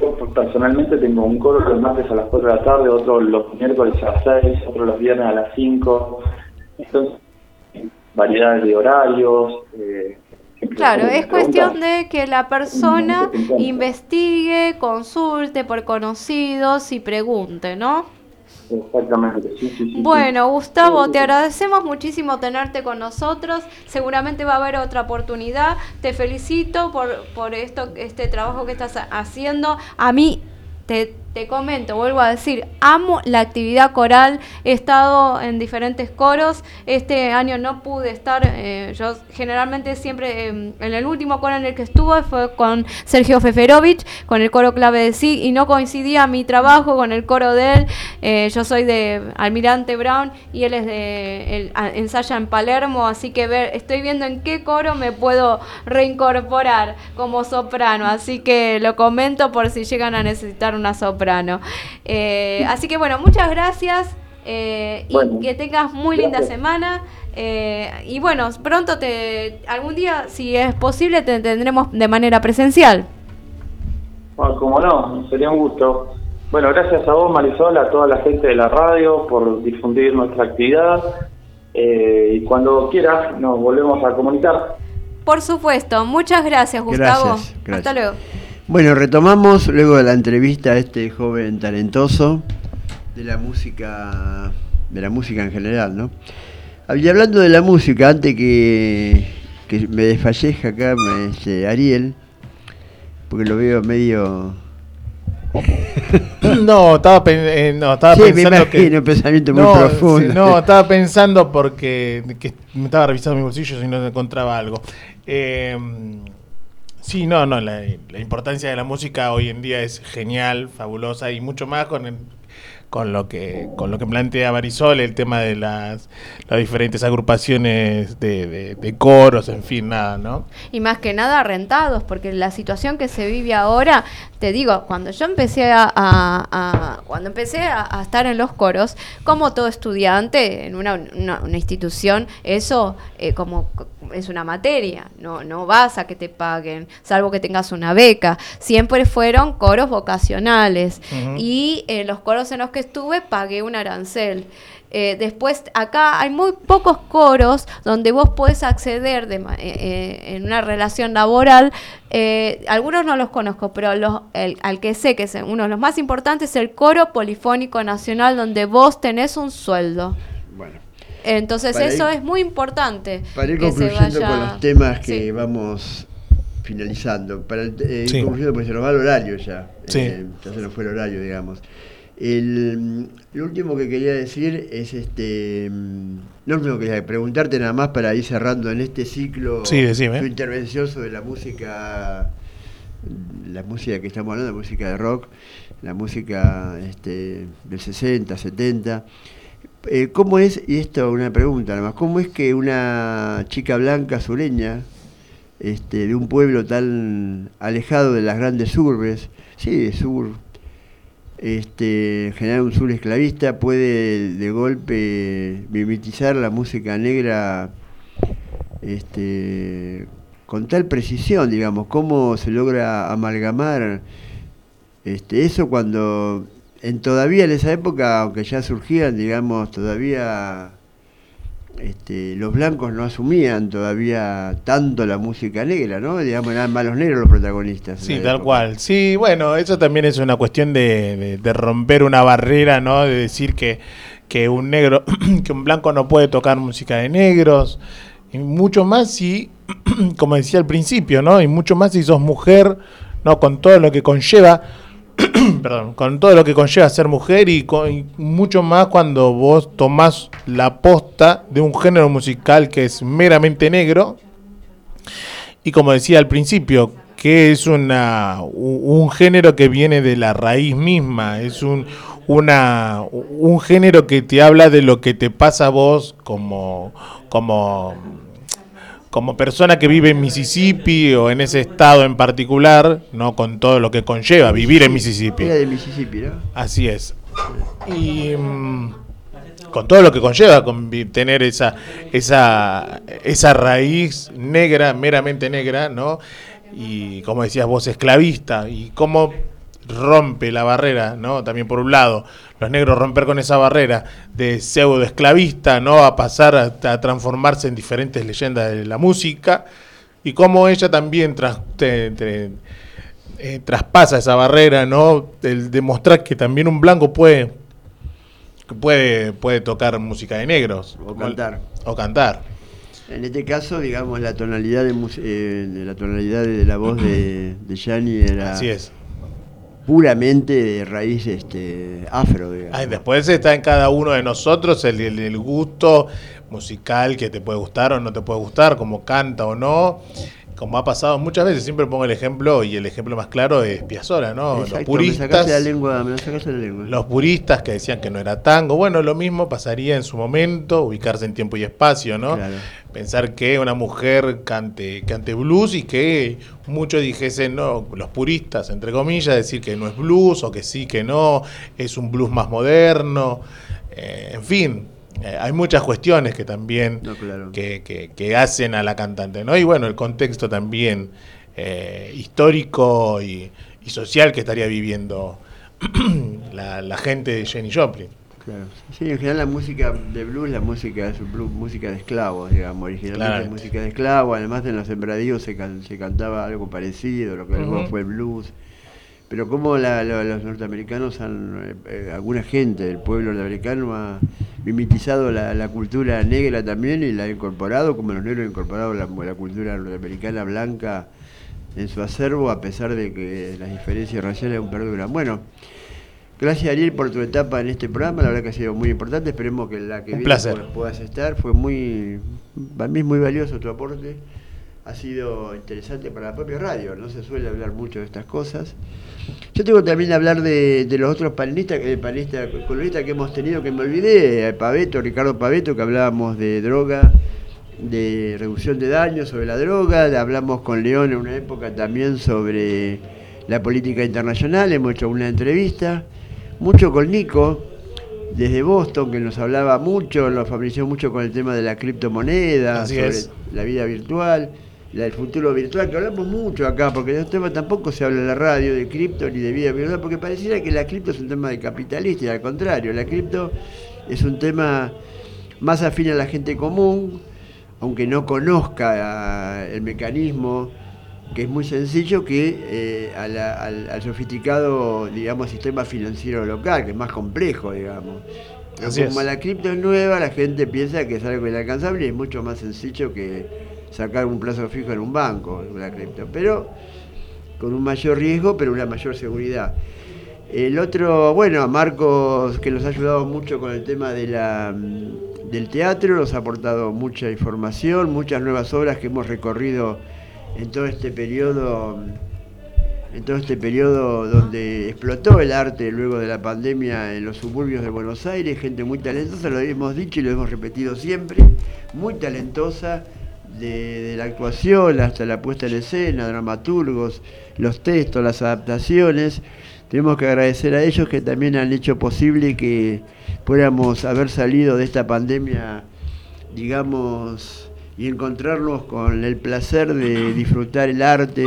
yo personalmente tengo un coro los martes a las 4 de la tarde, otro los miércoles a las 6, otro los viernes a las 5. Entonces, variedades de horarios. eh, Claro, es cuestión de que la persona investigue, consulte por conocidos y pregunte, ¿no? Exactamente, sí, sí, sí. Bueno, Gustavo, te agradecemos muchísimo tenerte con nosotros. Seguramente va a haber otra oportunidad. Te felicito por, por esto, este trabajo que estás ha- haciendo. A mí, te, te comento, vuelvo a decir, amo la actividad coral. He estado en diferentes coros. Este año no pude estar. eh, yo generalmente siempre, eh, en el último coro en el que estuve fue con Sergio Feferovich, con el coro clave de sí, y no coincidía mi trabajo con el coro de él. Eh, yo soy de Almirante Brown y él es de ensaya en Palermo, así que estoy viendo en qué coro me puedo reincorporar como soprano, así que lo comento por si llegan a necesitar una soprano. Eh, así que bueno, muchas gracias eh, y Bueno, que tengas muy linda semana. eh, y bueno, pronto te, algún día, si es posible, te tendremos de manera presencial. Bueno, como no, sería un gusto. Bueno, gracias a vos, Marisol, a toda la gente de la radio por difundir nuestra actividad. Eh, y cuando quieras, nos volvemos a comunicar. Por supuesto, muchas gracias, Gustavo. Gracias, gracias. Hasta luego. Bueno, retomamos luego de la entrevista a este joven talentoso de la música, de la música en general, ¿no? Y hablando de la música, antes que, que me desfallezca acá me- este, Ariel, porque lo veo medio... No, estaba, eh, no, estaba Sí, me pensando que... imagino, un pensamiento muy no, profundo. sí, no, estaba pensando porque que me estaba revisando mis bolsillos y no encontraba algo. Eh, sí, no, no, la, la importancia de la música hoy en día es genial, fabulosa y mucho más con el- con lo que con lo que plantea Marisol, el tema de las, las diferentes agrupaciones de, de- de coros, en fin, nada, ¿no? Y más que nada rentados, porque la situación que se vive ahora, te digo, cuando yo empecé a, a- a- cuando empecé a, a estar en los coros, como todo estudiante en una, una- una institución, eso eh, como es una materia, no, no vas a que te paguen, salvo que tengas una beca. Siempre fueron coros vocacionales. Y en los coros en los que estuve pagué un arancel. Eh, después, acá hay muy pocos coros donde vos podés acceder de ma- eh, eh, en una relación laboral. Eh, algunos no los conozco, pero los, el- al que sé que es uno de los más importantes es el Coro Polifónico Nacional, donde vos tenés un sueldo. Bueno, Entonces eso ir- es muy importante. Para ir que se concluyendo vaya- con los temas que Sí. vamos finalizando, para el- eh, ir Sí. concluyendo porque se nos va el horario ya, Sí. Eh, ya se nos fue el horario, digamos. El, lo último que quería decir es este, mm, no último que quería preguntarte nada más para ir cerrando en este ciclo Sí, tu intervención sobre la música, la música que estamos hablando, la música de rock, la música este, del 60, 70. Eh, ¿Cómo es, y esto una pregunta nada más, cómo es que una chica blanca sureña, este, de un pueblo tan alejado de las grandes urbes, sí, sur, este, en general un sur esclavista, puede de golpe mimetizar la música negra este, con tal precisión, digamos, cómo se logra amalgamar este, eso cuando en todavía en esa época, aunque ya surgían, digamos, todavía este, los blancos no asumían todavía tanto la música negra, ¿no? Digamos, eran más los negros los protagonistas. Sí, tal época. cual. Sí, bueno, eso también es una cuestión de, de- de romper una barrera, ¿no? De decir que, que un negro, que un blanco no puede tocar música de negros. Y mucho más si, como decía al principio, ¿no? Y mucho más si sos mujer, ¿no? Con todo lo que conlleva, perdón, con todo lo que conlleva ser mujer y, con- mucho más cuando vos tomás la posta de un género musical que es meramente negro. Y como decía al principio, que es una, un género que viene de la raíz misma, es un, una, un género que te habla de lo que te pasa a vos como, como, como persona que vive en Mississippi o en ese estado en particular, no con todo lo que conlleva vivir en Mississippi. Era de Mississippi, ¿no? Así es. Y mm, con todo lo que conlleva con tener esa, esa, esa raíz negra, meramente negra, ¿no? Y como decías vos, esclavista, y cómo rompe la barrera, ¿no? También por un lado, los negros romper con esa barrera de pseudo esclavista, ¿no? A pasar a, a transformarse en diferentes leyendas de la música, y cómo ella también tras, te- te- eh, traspasa esa barrera, ¿no? El demostrar que también un blanco puede puede puede tocar música de negros O cantar. o cantar. En este caso, digamos, la tonalidad de, eh, de la tonalidad de la voz de, de Gianni era Así es. Puramente de raíz este, afro, digamos. Ay, después está en cada uno de nosotros el, el- el gusto musical que te puede gustar o no te puede gustar, como canta o no. Como ha pasado muchas veces, siempre pongo el ejemplo y el ejemplo más claro es Piazzolla, ¿no? Exacto, los puristas, me la lengua, me la lengua. los puristas que decían que no era tango, bueno, lo mismo pasaría en su momento, ubicarse en tiempo y espacio, ¿no? Claro. Pensar que una mujer cante, cante blues y que muchos dijesen, no, los puristas, entre comillas, decir que no es blues o que sí, que no, es un blues más moderno, eh, en fin. Eh, hay muchas cuestiones que también No, claro. que, que- que hacen a la cantante, ¿no? Y bueno, el contexto también eh, histórico y, y social que estaría viviendo la, la gente de Jenny Joplin. Claro. Sí, en general la música de blues, la música es blues, música de esclavos, digamos, originalmente Claramente. música de esclavos, además en los sembradíos se, can- se cantaba algo parecido, lo que luego Ujú. fue el blues. Pero como la- la- los norteamericanos han, eh, eh, alguna gente del pueblo norteamericano ha mimetizado la, la cultura negra también y la ha incorporado, como los negros han incorporado la, cultura norteamericana blanca en su acervo, a pesar de que las diferencias raciales aún perduran. Bueno, Gracias Ariel por tu etapa en este programa, la verdad que ha sido muy importante, esperemos que la que viene puedas estar, fue muy, para mí es muy valioso tu aporte, ha sido interesante para la propia radio, no se suele hablar mucho de estas cosas. Yo tengo también que hablar de, de los otros panelistas, eh, panelistas, coloristas que hemos tenido, que me olvidé, eh, Paveto, Ricardo Paveto, que hablábamos de droga, de reducción de daños sobre la droga, hablamos con León en una época también sobre la política internacional, hemos hecho una entrevista, mucho con Nico, desde Boston, que nos hablaba mucho, nos familiarizó mucho con el tema de la criptomoneda, Así sobre es. la vida virtual, la del futuro virtual, que hablamos mucho acá, porque de este tema tampoco se habla en la radio de cripto ni de vida virtual, porque pareciera que la cripto es un tema de capitalista, y al contrario, la cripto es un tema más afín a la gente común, aunque no conozca el mecanismo, que es muy sencillo, que eh, a la- al, al sofisticado, digamos, sistema financiero local, que es más complejo, digamos. Así Como es. la cripto es nueva, la gente piensa que es algo inalcanzable y es mucho más sencillo que sacar un plazo fijo en un banco, la cripto. Pero con un mayor riesgo, pero una mayor seguridad. El otro, bueno, Marcos, que nos ha ayudado mucho con el tema de la, mm, del teatro, nos ha aportado mucha información, muchas nuevas obras que hemos recorrido en todo este periodo, en todo este periodo donde explotó el arte luego de la pandemia en los suburbios de Buenos Aires, gente muy talentosa, lo hemos dicho y lo hemos repetido siempre, muy talentosa, de, la actuación hasta la puesta en escena, dramaturgos, los textos, las adaptaciones. Tenemos que agradecer a ellos que también han hecho posible que pudiéramos haber salido de esta pandemia, digamos, y encontrarnos con el placer de disfrutar el arte,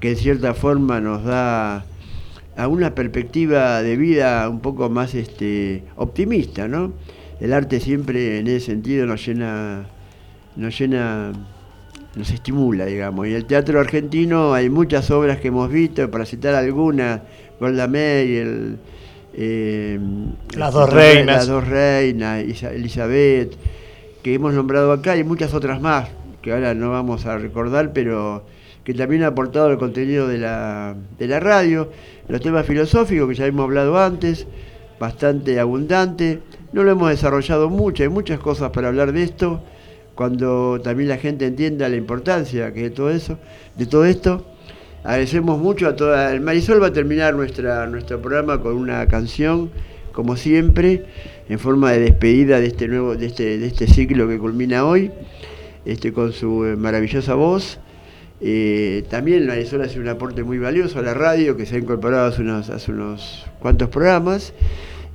que en cierta forma nos da a una perspectiva de vida un poco más este, optimista, ¿no? El arte siempre en ese sentido nos llena, nos llena, nos estimula, digamos. Y el teatro argentino hay muchas obras que hemos visto, para citar algunas, Golda Meir, eh, Las dos reinas. Las dos reinas, Elizabeth, que hemos nombrado acá y muchas otras más, que ahora no vamos a recordar, pero que también ha aportado el contenido de la, de la radio, los temas filosóficos que ya hemos hablado antes, bastante abundante, no lo hemos desarrollado mucho, hay muchas cosas para hablar de esto, cuando también la gente entienda la importancia que de todo eso, de todo esto. Agradecemos mucho a toda. El Marisol va a terminar nuestra, nuestro programa con una canción, como siempre, en forma de despedida de este nuevo, de este, de este ciclo que culmina hoy, este, con su eh, maravillosa voz. Eh, también Marisol hace un aporte muy valioso a la radio, que se ha incorporado hace unos, hace unos cuantos programas.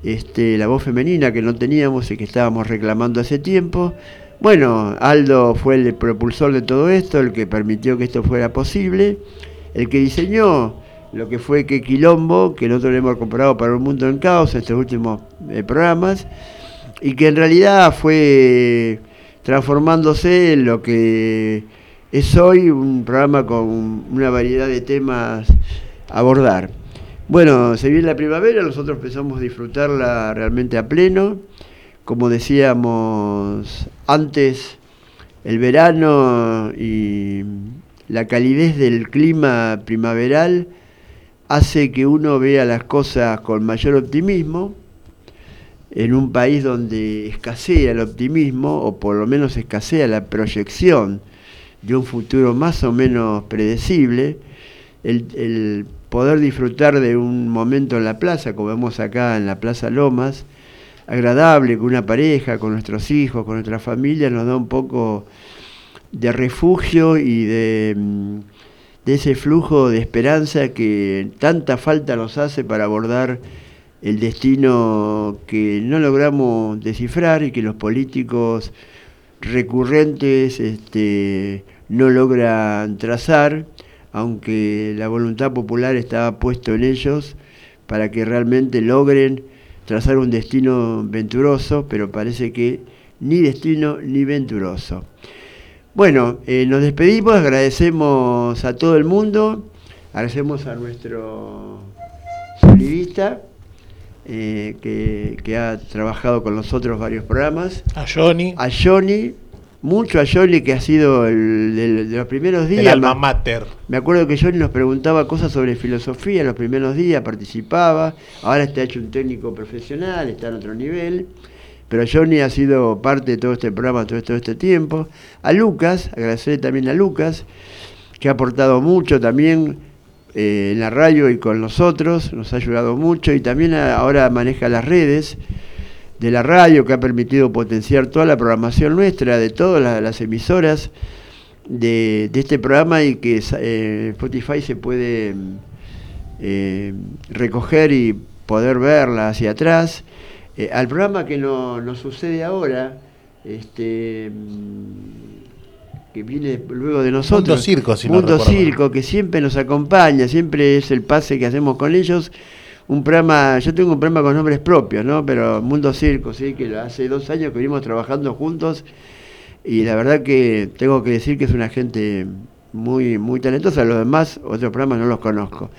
Este, la voz femenina que no teníamos y que estábamos reclamando hace tiempo. Bueno, Aldo fue el propulsor de todo esto, el que permitió que esto fuera posible, el que diseñó lo que fue que Quilombo, que nosotros le hemos comparado para un mundo en caos, estos últimos eh, programas, y que en realidad fue transformándose en lo que es hoy un programa con una variedad de temas a abordar. Bueno, se viene la primavera, nosotros empezamos a disfrutarla realmente a pleno. Como decíamos antes, el verano y la calidez del clima primaveral hace que uno vea las cosas con mayor optimismo. En un país donde escasea el optimismo, o por lo menos escasea la proyección de un futuro más o menos predecible, el, el poder disfrutar de un momento en la plaza, como vemos acá en la Plaza Lomas, agradable con una pareja, con nuestros hijos, con nuestra familia, nos da un poco de refugio y de, mm, de ese flujo de esperanza que tanta falta nos hace para abordar el destino que no logramos descifrar y que los políticos recurrentes este, no logran trazar, aunque la voluntad popular está puesto en ellos para que realmente logren trazar un destino venturoso, pero parece que ni destino ni venturoso. Bueno, eh, nos despedimos, agradecemos a todo el mundo, agradecemos a nuestro sonidista eh, que, que ha trabajado con nosotros varios programas. A Johnny. A Johnny, mucho a Johnny que ha sido el, de los primeros días. El alma mater. Me acuerdo que Johnny nos preguntaba cosas sobre filosofía en los primeros días, participaba, ahora está hecho un técnico profesional, está en otro nivel, pero Johnny ha sido parte de todo este programa todo, todo este tiempo. A Lucas, agradecer también a Lucas, que ha aportado mucho también eh, en la radio y con nosotros, nos ha ayudado mucho y también a- ahora maneja las redes de la radio que ha permitido potenciar toda la programación nuestra, de todas la- las emisoras de, de este programa y que eh, Spotify se puede mm, eh, recoger y poder verla hacia atrás. Eh, al programa que no- nos sucede ahora, este, mm, que viene luego de nosotros. Mundo Circo, si Mundo. Circo, que siempre nos acompaña, siempre es el pase que hacemos con ellos. Un programa, yo tengo un programa con nombres propios, ¿no? Pero Mundo Circo, sí, que hace dos años que venimos trabajando juntos y la verdad que tengo que decir que es una gente muy, muy talentosa. Los demás, otros programas no los conozco.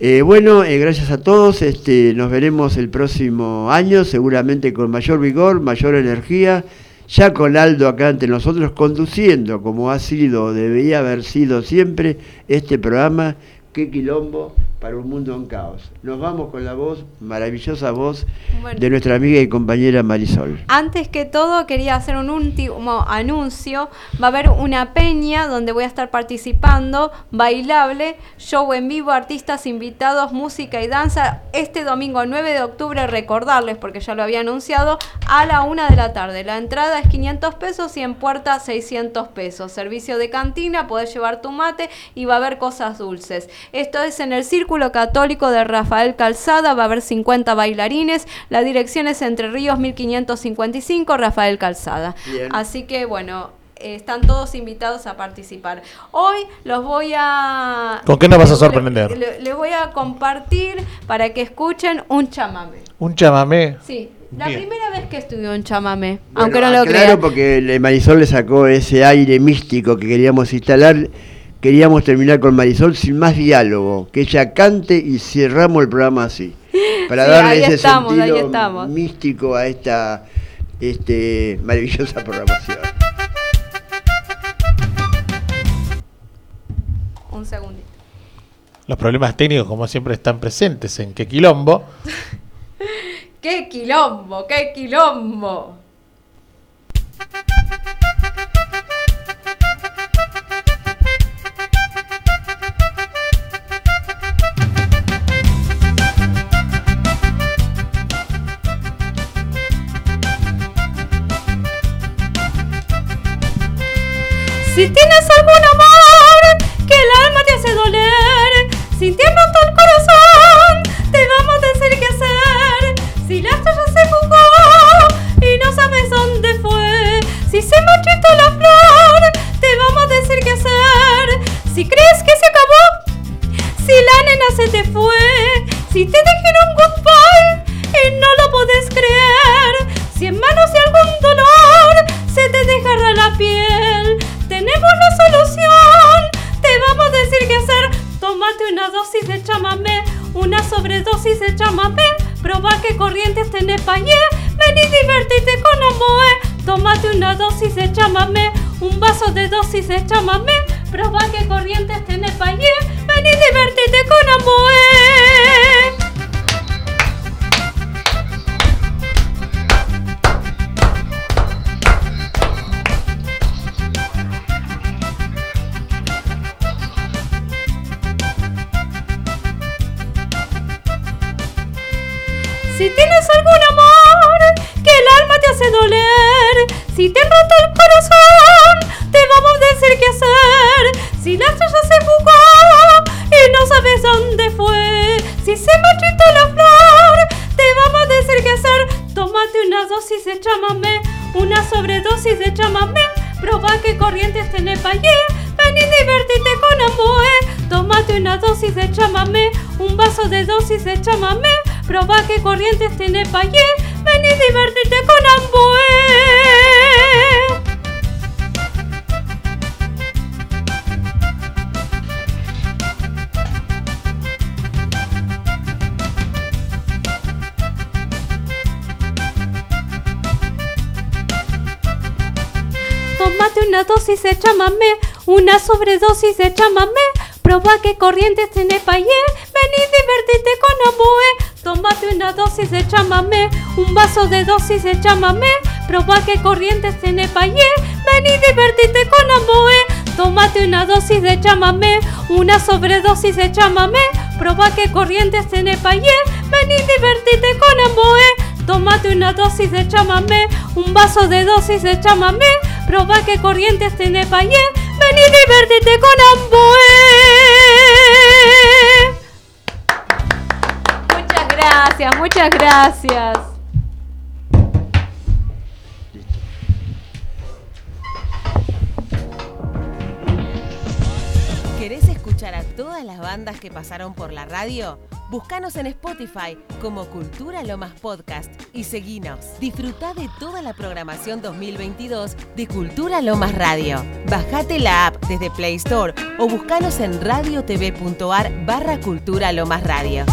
Eh, bueno, eh, gracias a todos. Este, nos veremos el próximo año, seguramente con mayor vigor, mayor energía. Ya con Aldo acá ante nosotros conduciendo, como ha sido, debería haber sido siempre, este programa. Qué quilombo para un mundo en caos. Nos vamos con la voz, maravillosa voz Bueno. de nuestra amiga y compañera Marisol. Antes que todo, quería hacer un último anuncio. Va a haber una peña donde voy a estar participando, bailable, show en vivo, artistas invitados, música y danza. Este domingo 9 de octubre, recordarles, porque ya lo había anunciado, a la una de la tarde. La entrada es 500 pesos y en puerta 600 pesos. Servicio de cantina, podés llevar tu mate y va a haber cosas dulces. Esto es en el Círculo Católico de Rafael Calzada, va a haber 50 bailarines. La dirección es Entre Ríos 1555, Rafael Calzada. Bien. Así que bueno, están todos invitados a participar. Hoy los voy a... ¿Con qué nos vas a les- sorprender? le- Les voy a compartir para que escuchen un chamamé. Un chamamé. Sí, la Bien. primera vez que estudió un chamamé, Bueno, aunque no lo crean. porque le- Marisol le sacó ese aire místico que queríamos instalar. Queríamos terminar con Marisol sin más diálogo, que ella cante y cerramos el programa así. Para Sí, darle ese estamos, sentido místico a esta este, maravillosa programación. Un segundito. Los problemas técnicos, como siempre, están presentes en qué quilombo. ¡Qué quilombo! ¡Qué quilombo! Si tienes algún amor que el alma te hace doler, sintiendo el corazón, te vamos a decir qué hacer. Si la estrella se fugó y no sabes dónde fue, si se marchitó la flor, te vamos a decir qué hacer. Si crees que se acabó, si la nena se te fue, si te dijeron chamamé, proba que corrientes tenés payé, ven y divertite con Amoe. Tómate una dosis de chamamé, un vaso de dosis de chamamé, proba que corrientes tenés payé, ven y divertite con Amoe. Corrientes tenés payé, ven y divertite con Amoe. Tómate una dosis de chamamé, un vaso de dosis de chamamé, proba que corrientes tenés payé, ven y divertite con Amboe. Tómate una dosis de chamamé, una sobredosis de chamamé. Proba que corrientes tenés payé, ven y divertite con Amoe. Tómate una dosis de chamamé, un vaso de dosis de chamamé. Proba que corrientes tenés payé, ven y divertite con Amoe. Tómate una dosis de chamamé, una sobredosis de chamamé. Proba que corrientes tenés payé, ven y divertite con Amoe. Tómate una dosis de chamamé, un vaso de dosis de chamamé. Proba que corrientes tenés payé, ven y divertite con Amboe. Muchas gracias, muchas gracias. ¿Querés escuchar a todas las bandas que pasaron por la radio? Búscanos en Spotify como Cultura Lomas Podcast y seguinos. Disfruta de toda la programación 2022 de Cultura Lomas Radio. Bajate la app desde Play Store o búscanos en radiotv.ar barra Cultura Lomas Radio.